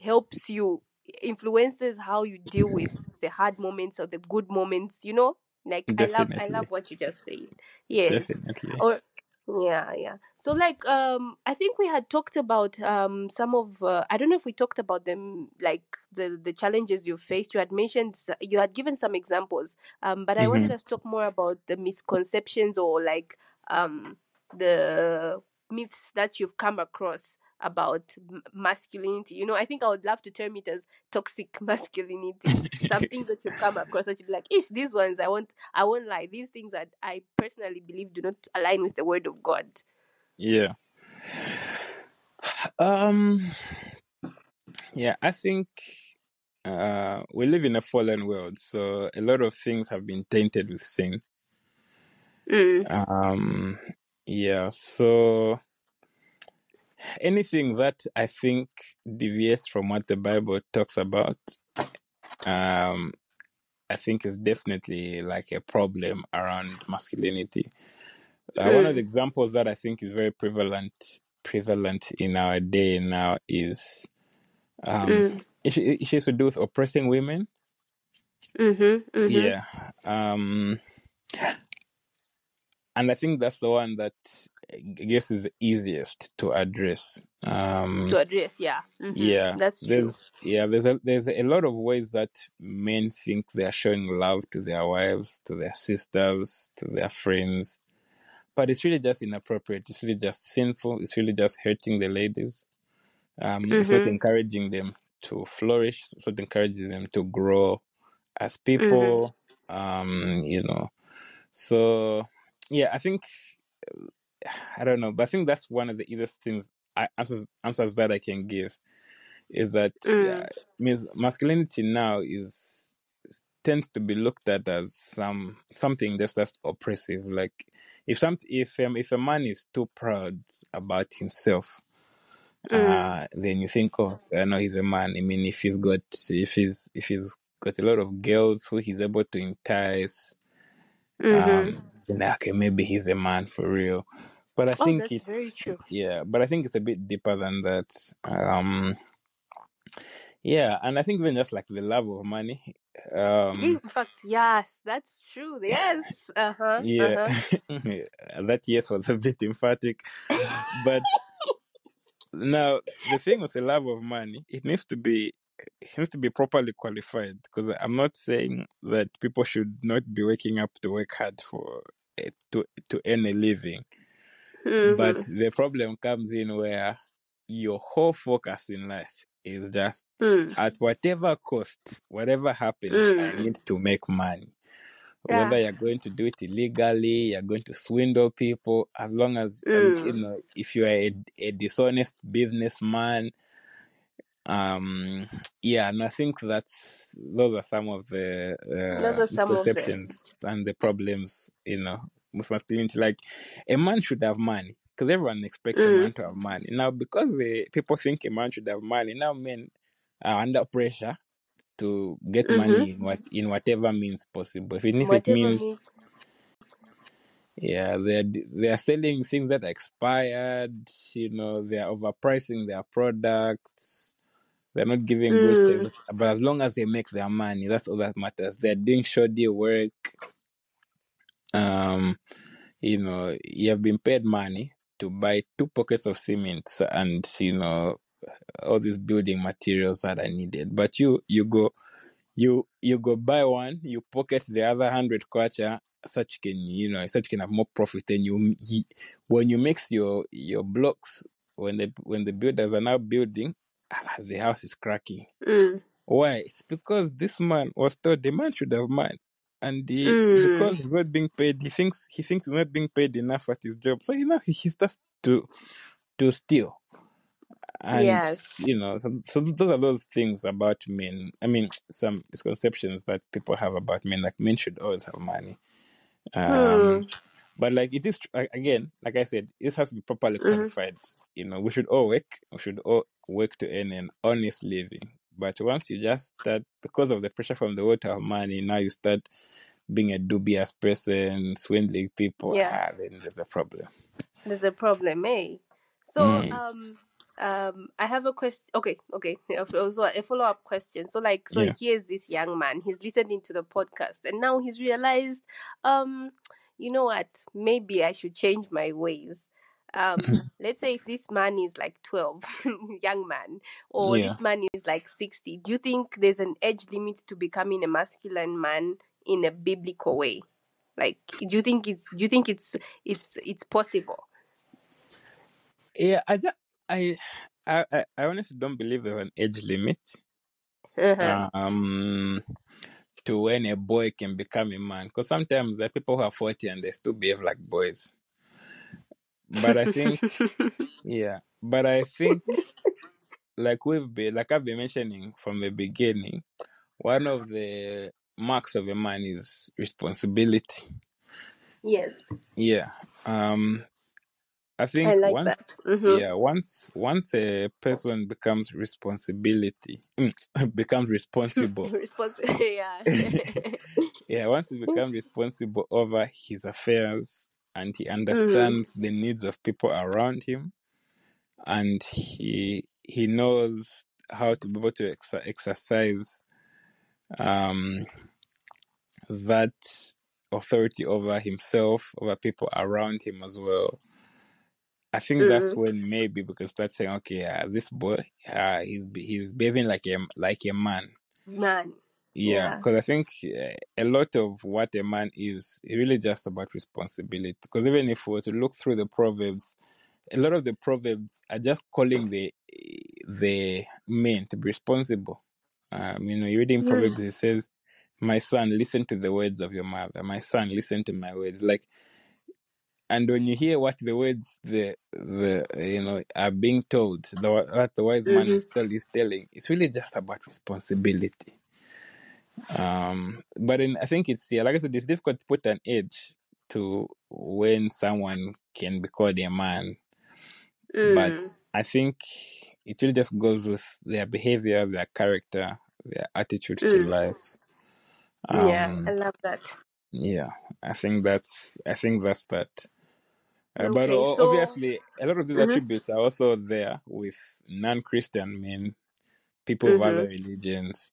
helps you influences how you deal with the hard moments or the good moments you know like i love i love what you just said. Yes.
Definitely.
or yeah yeah. So like um i think we had talked about um some of uh, i don't know if we talked about them like the the challenges you faced. You had mentioned you had given some examples um but i wanted
Mhm.
us to talk more about the misconceptions or like um the myths that you've come across about m- masculinity you know i think i would love to term it as toxic masculinity something that you've come across that you'd be like ish these ones i won't i won't lie these things that i personally believe do not align with the word of god
Yeah. Um. Yeah. I think. uh, we live in a fallen world, so a lot of things have been tainted with sin.
Mm.
Um, yeah, so anything that I think deviates from what the Bible talks about, um, I think is definitely like a problem around masculinity. Uh. One of the mm. examples that I think is very prevalent prevalent in our day now is um, mm. issues to do with oppressing women.
Mm-hmm, mm-hmm.
Yeah. Um, and I think that's the one that I guess is easiest to address. Um,
to address, yeah,
mm-hmm. yeah,
that's
true. There's yeah, there's a there's a lot of ways that men think they are showing love to their wives, to their sisters, to their friends, but it's really just inappropriate. It's really just sinful. It's really just hurting the ladies. Um, mm-hmm. It's not mm-hmm. encouraging them to flourish. It's not encouraging them to grow as people. Mm-hmm. Um, you know, so yeah, I think I don't know, but I think that's one of the easiest things I, answers answers that I can give is that mm. uh, means masculinity now is tends to be looked at as some something that's just oppressive. Like if some if um, if a man is too proud about himself, mm. uh, then you think, oh, I know he's a man. I mean, if he's got if he's if he's got a lot of girls who he's able to entice, mm-hmm. um, then okay, maybe he's a man for real. But I oh, think it's yeah, but I think it's a bit deeper than that. Um, yeah, and I think even just like the love of money. Um,
In fact, yes, that's true. Yes. Uh huh.
Yeah, uh-huh. that yes was a bit emphatic, but now the thing with the love of money, it needs to be it needs to be properly qualified because I'm not saying that people should not be waking up to work hard for eh, to to earn a living, mm-hmm. but the problem comes in where your whole focus in life is just mm. at whatever cost, whatever happens, mm. I need to make money. Yeah. Whether you're going to do it illegally, you're going to swindle people, as long as mm. you know, if you are a, a dishonest businessman, um yeah and i think that's those are some of the uh, misconceptions and the problems you know with masculinity like a man should have money because everyone expects mm. a man to have money. Now, because uh, people think a man should have money, now men are under pressure to get mm-hmm. money in what in whatever means possible. Even if whatever it means, means, yeah, they're they're selling things that are expired. You know, they're overpricing their products. They're not giving mm. good service, but as long as they make their money, that's all that matters. They're doing shoddy work. Um, you know, you have been paid money to buy two pockets of cement and you know all these building materials that I needed. But you you go you you go buy one, you pocket the other hundred kwacha, such can you know such can have more profit and you, you when you mix your your blocks when the when the builders are now building ah, the house is cracking.
Mm.
Why? It's because this man was told the man should have money and he, mm. because he's not being paid, he thinks he thinks he's not being paid enough at his job. So you know he, he starts to to steal. And yes. you know, so, so those are those things about men. I mean, some misconceptions that people have about men, like men should always have money. Um, hmm. But like it is again, like I said, this has to be properly qualified. Mm-hmm. You know, we should all work. We should all work to earn an honest living. But once you just start, because of the pressure from the world to have money, now you start being a dubious person, swindling people. Yeah. Ah, then there's a problem.
There's a problem, eh? So, mm. um, um, I have a question. Okay, okay. Also, a follow up question. So, like, so yeah. here's this young man. He's listening to the podcast, and now he's realized, um, you know what? Maybe I should change my ways um let's say if this man is like 12 young man or yeah. this man is like 60 do you think there's an age limit to becoming a masculine man in a biblical way like do you think it's do you think it's it's it's possible
yeah i i i, I honestly don't believe there's an age limit uh-huh. um to when a boy can become a man because sometimes there are people who are 40 and they still behave like boys but I think, yeah, but I think like we've been like I've been mentioning from the beginning, one of the marks of a man is responsibility.
Yes.
Yeah. Um I think I like once mm-hmm. yeah, once once a person becomes responsibility becomes responsible.
responsible yeah.
yeah, once he becomes responsible over his affairs and he understands mm-hmm. the needs of people around him and he he knows how to be able to ex- exercise um that authority over himself over people around him as well I think mm. that's when maybe because that's saying, okay, uh, this boy, uh, he's he's behaving like a like a man.
Man.
Yeah, because. I think uh, a lot of what a man is really just about responsibility. Because even if we were to look through the proverbs, a lot of the proverbs are just calling the the men to be responsible. Um, you know, you reading mm. proverbs, it says, "My son, listen to the words of your mother. My son, listen to my words." Like and when you hear what the words the the you know are being told the, that the wise man mm-hmm. is, tell, is telling it's really just about responsibility um but then i think it's yeah like i said it's difficult to put an age to when someone can be called a man mm. but i think it really just goes with their behavior their character their attitude mm. to life
um, yeah i love that
yeah i think that's i think that's that uh, but so- obviously, a lot of these Mhm. attributes are also there with non-Christian men, people of other mm-hmm. religions.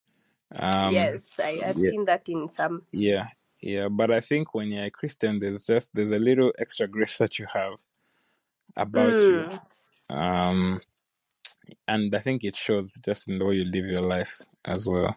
Um, yes, I, I've yeah, seen that in some.
yeah, yeah. But I think when you're a Christian, there's just there's a little extra grace that you have about you, Mm, um, and I think it shows just in the way you live your life as well.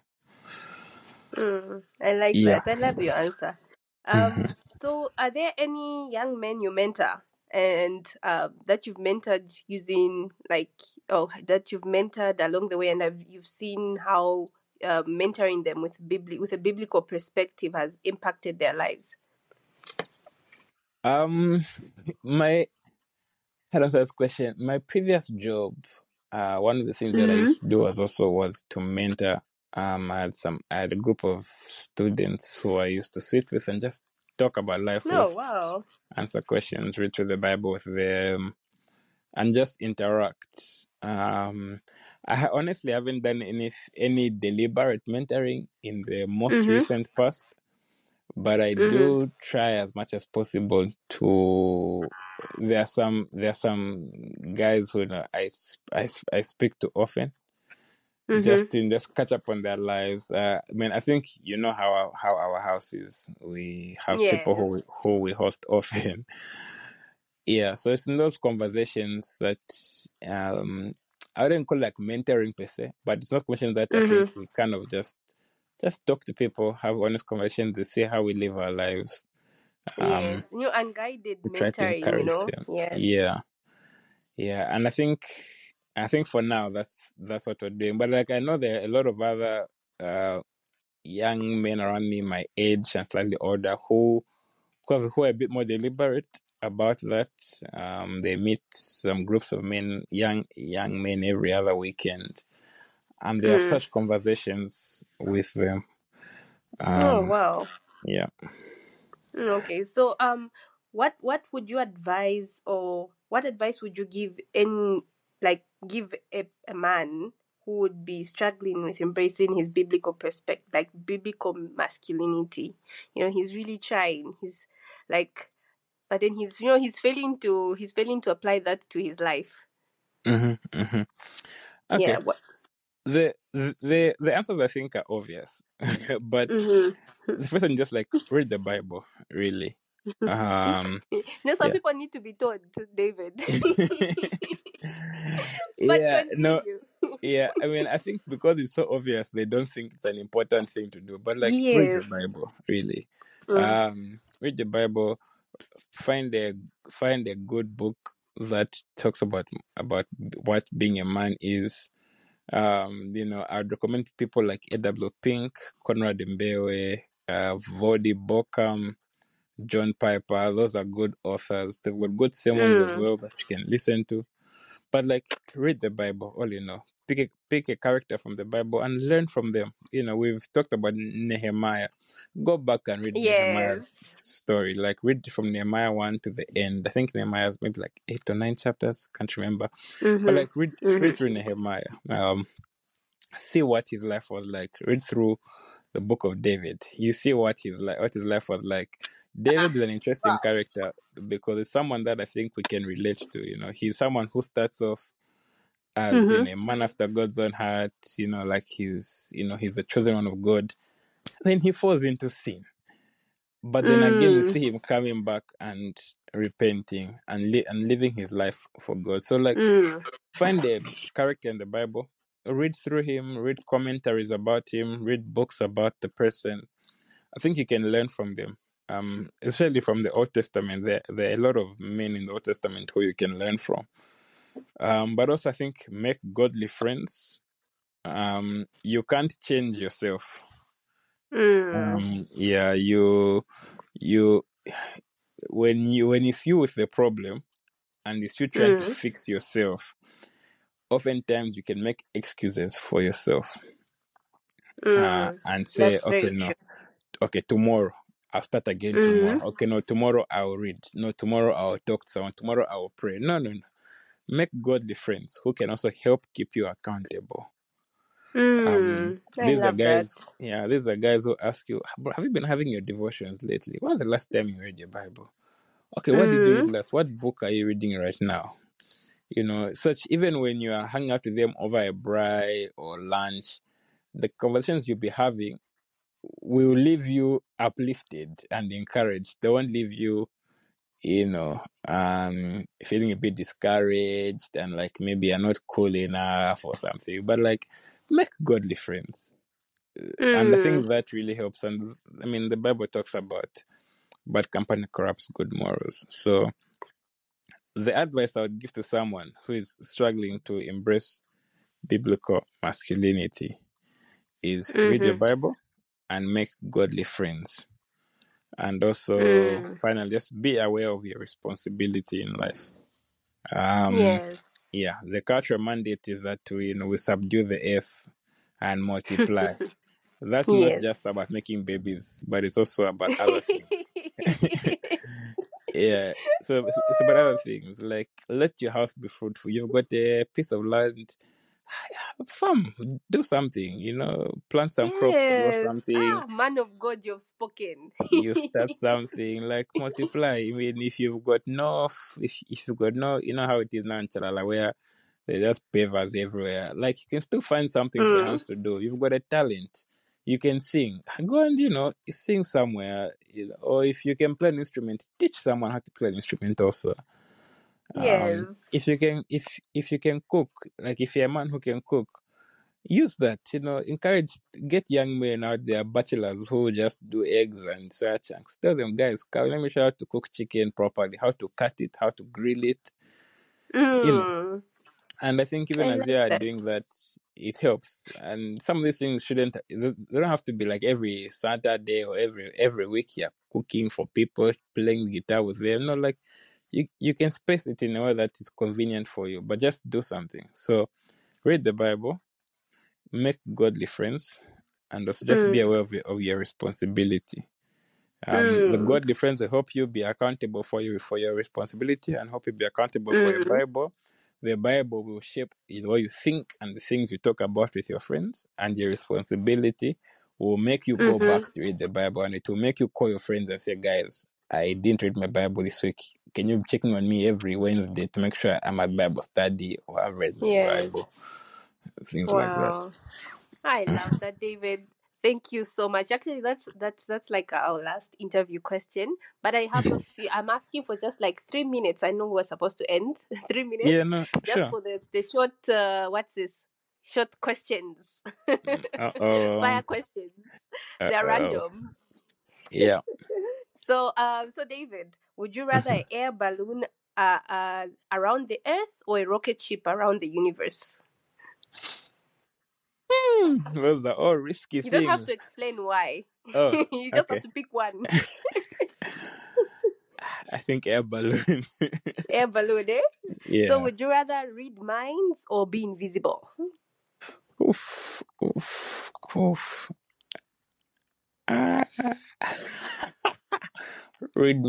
mm. I like Yeah. that. I love your answer. Um, hmm so are there any young men you mentor and uh, that you've mentored using like oh that you've mentored along the way and have, you've seen how uh, mentoring them with bibli- with a biblical perspective has impacted their lives
um my how does this question my previous job uh one of the things that i mm-hmm. used to do was also was to mentor um i had some i had a group of students who i used to sit with and just talk about life
oh with, wow
answer questions, read through the Bible with them, and just interact. Um, I honestly haven't done any any deliberate mentoring in the most mm-hmm. recent past, but I mm-hmm. do try as much as possible to. There are some there are some guys who I, I, I speak to often mm-hmm. just to just catch up on their lives. Uh, I mean, I think you know how our, how our house is. We have yeah. people who we, who we host often. yeah, so it's in those conversations that um, I wouldn't call like mentoring per se, but it's not question that mm-hmm. I think mm-hmm. we kind of just just talk to people, have honest conversations, to see how we live our lives.
Um, yes, you unguided mentoring, you know. Them.
Yeah, yeah, yeah, and I think I think for now that's that's what we're doing. But like I know there are a lot of other uh, young men around me, my age and slightly older, who who are a bit more deliberate about that. Um, they meet some groups of men, young young men, every other weekend, and they mm. have hmm. such conversations with them.
Oh, um, oh wow!
Yeah.
Hmm, okay, so um, what what would you advise, or what advice would you give any like give a, a man who would be struggling with embracing his biblical perspective, like biblical masculinity. You know, he's really trying. He's like, but then he's you know he's failing to he's failing to apply that to his life.
Mm-hmm, mm-hmm. Okay. Yeah. What? The, the the answers I think are obvious, but mm-hmm. the first one just like read the Bible, really. Um,
no, some yeah. people need to be taught, David.
yeah, no, yeah. I mean, I think because it's so obvious, they don't think it's an important thing to do. But like, yes. read the Bible, really. Mm. Um, read the Bible. Find a find a good book that talks about about what being a man is. Um, you know, I'd recommend people like A.W. Pink, Conrad Mbewe, uh, Voddie Baucham, John Piper. Those are good authors. They've got good sermons mm. as well that you can listen to. But like read the Bible, all you know. Pick a, pick a character from the Bible and learn from them. You know, we've talked about Nehemiah. Go back and read yes. Nehemiah's story. Like read from Nehemiah one to the end. I think Nehemiah's maybe like eight or nine chapters. Can't remember. Mm-hmm. But like read mm-hmm. read through Nehemiah. Um, see what his life was like. Read through the book of David. You see what his life what his life was like. David is an interesting wow. character because it's someone that I think we can relate to. You know, he's someone who starts off as mm-hmm. you know, a man after God's own heart. You know, like he's you know he's the chosen one of God. Then he falls into sin, but then mm. again we mm. see him coming back and repenting and li- and living his life for God. So like, mm. find a character in the Bible, read through him, read commentaries about him, read books about the person. I think you can learn from them. Um, especially from the Old Testament, there there are a lot of men in the Old Testament who you can learn from. Um, but also, I think make godly friends. Um, you can't change yourself. Mm. Um, yeah, you you when you when it's you with the problem, and it's you trying mm. to fix yourself. Oftentimes, you can make excuses for yourself uh, mm. uh, and say, That's "Okay, no, true. okay, tomorrow I'll start again mm. tomorrow. Okay, no, tomorrow I'll read. No, tomorrow I'll talk to someone. Tomorrow I will pray. No, no, no make godly friends who can also help keep you accountable.
Mm, um, these are
guys,
that.
yeah, these are guys who ask you, have you been having your devotions lately? When was the last time you read your Bible? Okay, what mm. did you read hmm. last? What book are you reading right now? You know, such even when you are hanging out with them over a braai or lunch, the conversations you'll be having will leave you uplifted and encouraged. They won't leave you you know, um, feeling a bit discouraged and like maybe you're not cool enough or something. But like, make godly friends. Mm. And I think that really helps. And I mean, the Bible talks about bad company corrupts good morals. So the advice I would give to someone who is struggling to embrace biblical masculinity is mm-hmm. read your mm-hmm. Bible and make godly friends and also mm. finally just be aware of your responsibility in life. Um yes. yeah the cultural mandate is that we you know we subdue the earth and multiply. That's yes. not just about making babies but it's also about other things. Yeah so it's, it's about other things like let your house be fruitful. You've got a piece of land farm, do something, you know, plant some crops, or something. Ah,
man of God, you've spoken.
you start something like multiply. I mean, if you've got no, if, if you've got no, you know how it is now in Chalala, where there's just pavers everywhere. Like you can still find something for your hands mm. to do. You've got a talent. You can sing. Go and you know sing somewhere. You know, or if you can play an instrument, teach someone how to play an instrument also.
Yes.
Um, if you can, if if you can cook, like if you're a man who can cook, use that. You know, encourage, get young men out there, bachelors who just do eggs and such, and tell them, guys, come, let me show you how to cook chicken properly, how to cut it, how to grill it.
Mm.
You know, mm. and I think even I as like you are that. doing that, it helps. And some of these things shouldn't, they don't have to be like every Saturday or every every week. You're cooking for people, playing guitar with them. No, like you you can space it in a way that is convenient for you, but just do something. So read the Bible, make godly friends, and also just mm. be aware of your, of your responsibility. Um, mm. The godly friends will help you be accountable for you for your responsibility and help you be accountable mm. for your mm. Bible. The Bible will shape the way you think and the things you talk about with your friends, and your responsibility will make you go mm-hmm. back to read the Bible, and it will make you call your friends and say, "Guys, I didn't read my Bible this week. Can you be checking on me every Wednesday to make sure I'm at Bible study or I've read yes. Bible? Things wow. like that.
I love that, David. Thank you so much. Actually, that's that's that's like our last interview question. But I have a few. I'm asking for just like three minutes. I know we're supposed to end three minutes.
Yeah, no,
just
sure.
for the the short. Uh, what's this? Short questions. Fire questions. They're random.
Yeah.
So, um, so David, would you rather an air balloon uh, uh, around the Earth or a rocket ship around the universe?
Hmm, those are all risky
you
things.
don't have to explain why.
Oh,
you just
okay.
have to pick one.
I think air balloon.
air balloon, eh?
Yeah.
So, would you rather read minds or be invisible?
Oof, oof, oof. Ah. read,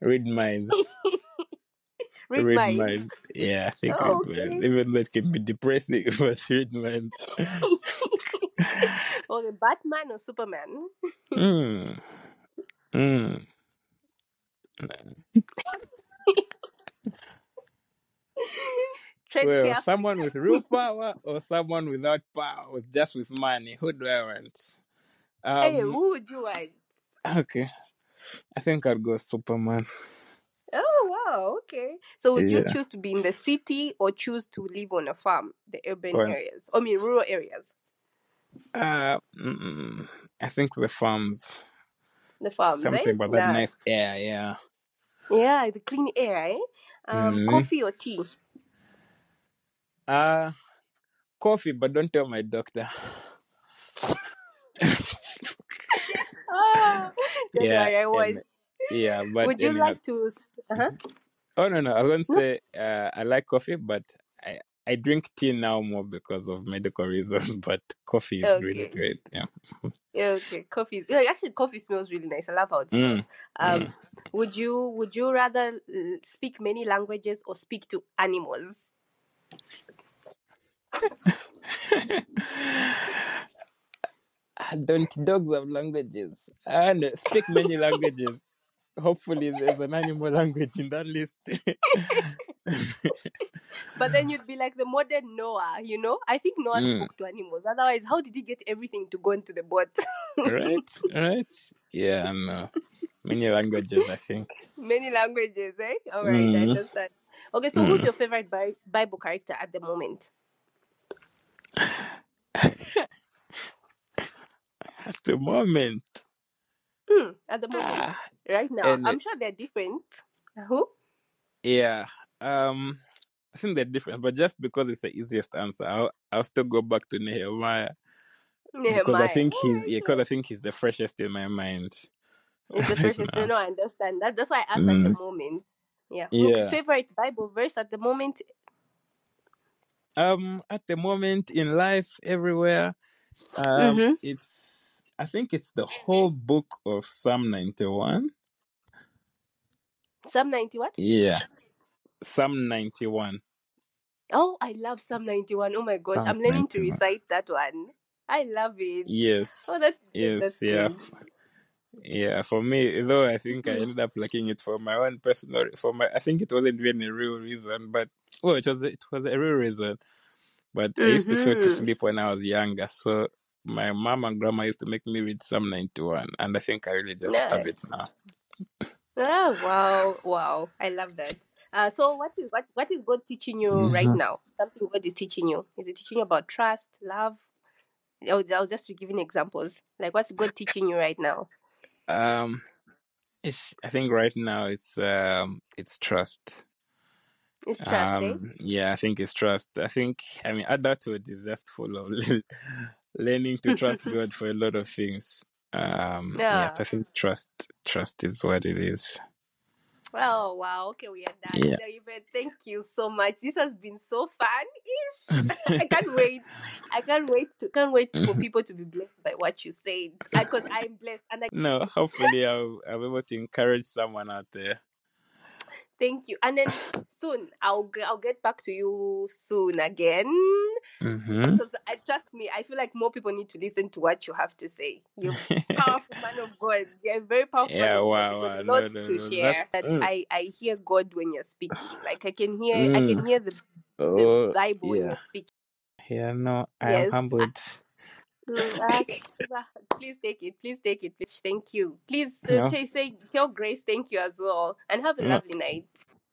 read minds.
read, read minds. minds.
Yeah, I think oh, read okay. minds. Even though it can be depressing, but read minds.
okay, Batman or Superman?
mm. Mm. well, someone with real power or someone without power, with just with money. Who do I want?
Um, hey, who would you want?
Okay, I think I'd go Superman.
Oh wow, okay. So would yeah. you choose to be in the city or choose to live on a farm, the urban well, areas? I mean rural areas.
Uh, mm, I think the farms.
The farms,
Something
eh?
about that yeah. nice air, yeah.
Yeah, the clean air, eh? Um, mm. coffee or tea?
Uh coffee, but don't tell my doctor.
yeah, worry,
and, yeah, but
would you like to? Uh-huh.
Oh no, no, I to say uh, I like coffee, but I I drink tea now more because of medical reasons. But coffee is okay. really great. Yeah.
yeah okay, coffee. Yeah, actually, coffee smells really nice. I love how it smells. Mm. Um, mm. would you would you rather speak many languages or speak to animals?
Don't dogs have languages? And speak many languages. Hopefully, there's an animal language in that list.
but then you'd be like the modern Noah, you know? I think Noah mm. spoke to animals. Otherwise, how did he get everything to go into the boat?
right, right. Yeah, no. Many languages, I think.
Many languages, eh? All right, mm. I understand. Okay, so mm. who's your favorite Bible character at the moment?
at the moment.
Mm, at the moment, ah, right now, I'm sure they're different. Who?
Yeah, um, I think they're different, but just because it's the easiest answer, I'll, I'll still go back to Nehemiah. Nehemiah. Because I think he's yeah, because I think he's the freshest in my mind.
It's the freshest. no, I understand that. That's why I asked mm. at the mm. moment. Yeah. yeah. favorite Bible verse at the moment
um, at the moment in life, everywhere, um, mm-hmm. it's I think it's the whole book of Psalm ninety one.
Psalm ninety what?
Yeah, Psalm ninety one.
Oh, I love Psalm ninety one. Oh my gosh, Psalms I'm learning 91. to recite that one. I love it.
Yes.
Oh, that's
yes,
that's
yeah. Yeah, for me, though, I think I ended up liking it for my own personal. For my, I think it wasn't even a real reason, but well, it was it was a real reason. But mm-hmm. I used to fail to mm-hmm. sleep when I was younger, so my mom and grandma used to make me read Psalm ninety one, and I think I really just yeah. have it now.
Oh wow, wow! I love that. Uh, so what is what what is God teaching you mm-hmm. right now? Something God is teaching you. Is it teaching you about trust, love? I'll, I'll just be giving examples. Like what's God teaching you right now?
Um, it's, I think right now it's um it's trust.
It's trust, eh? Um,
yeah, I think it's trust. I think I mean adulthood is just full of learning to trust God for a lot of things. Um, yeah. yes, I think trust trust is what it is.
Oh wow! Okay, we are done. Yeah. David, thank you so much. This has been so fun. I can't wait. I can't wait to can't wait for people to be blessed by what you said. Because I'm blessed, and I
no. Hopefully, I'll I'll be able to encourage someone out there.
Thank you. And then soon I'll I'll get back to you soon again.
Mm-hmm.
Because I trust me, I feel like more people need to listen to what you have to say. You're a powerful man of God. You're very powerful.
Yeah, wow, wow. No, no,
to no, share. That mm. I I hear God when you're speaking. Like I can hear mm. I can hear the, the oh, Bible yeah. when you're speaking.
Yeah, no, I am humbled.
Mm, please take it. Please take it. Please, thank you. Please uh, t- say tell Grace thank you as well, and have a no. lovely night.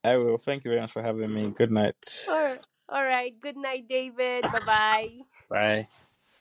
I will. Thank you very much for having me. Good night.
All right. All right. Good night, David. Bye-bye.
Bye.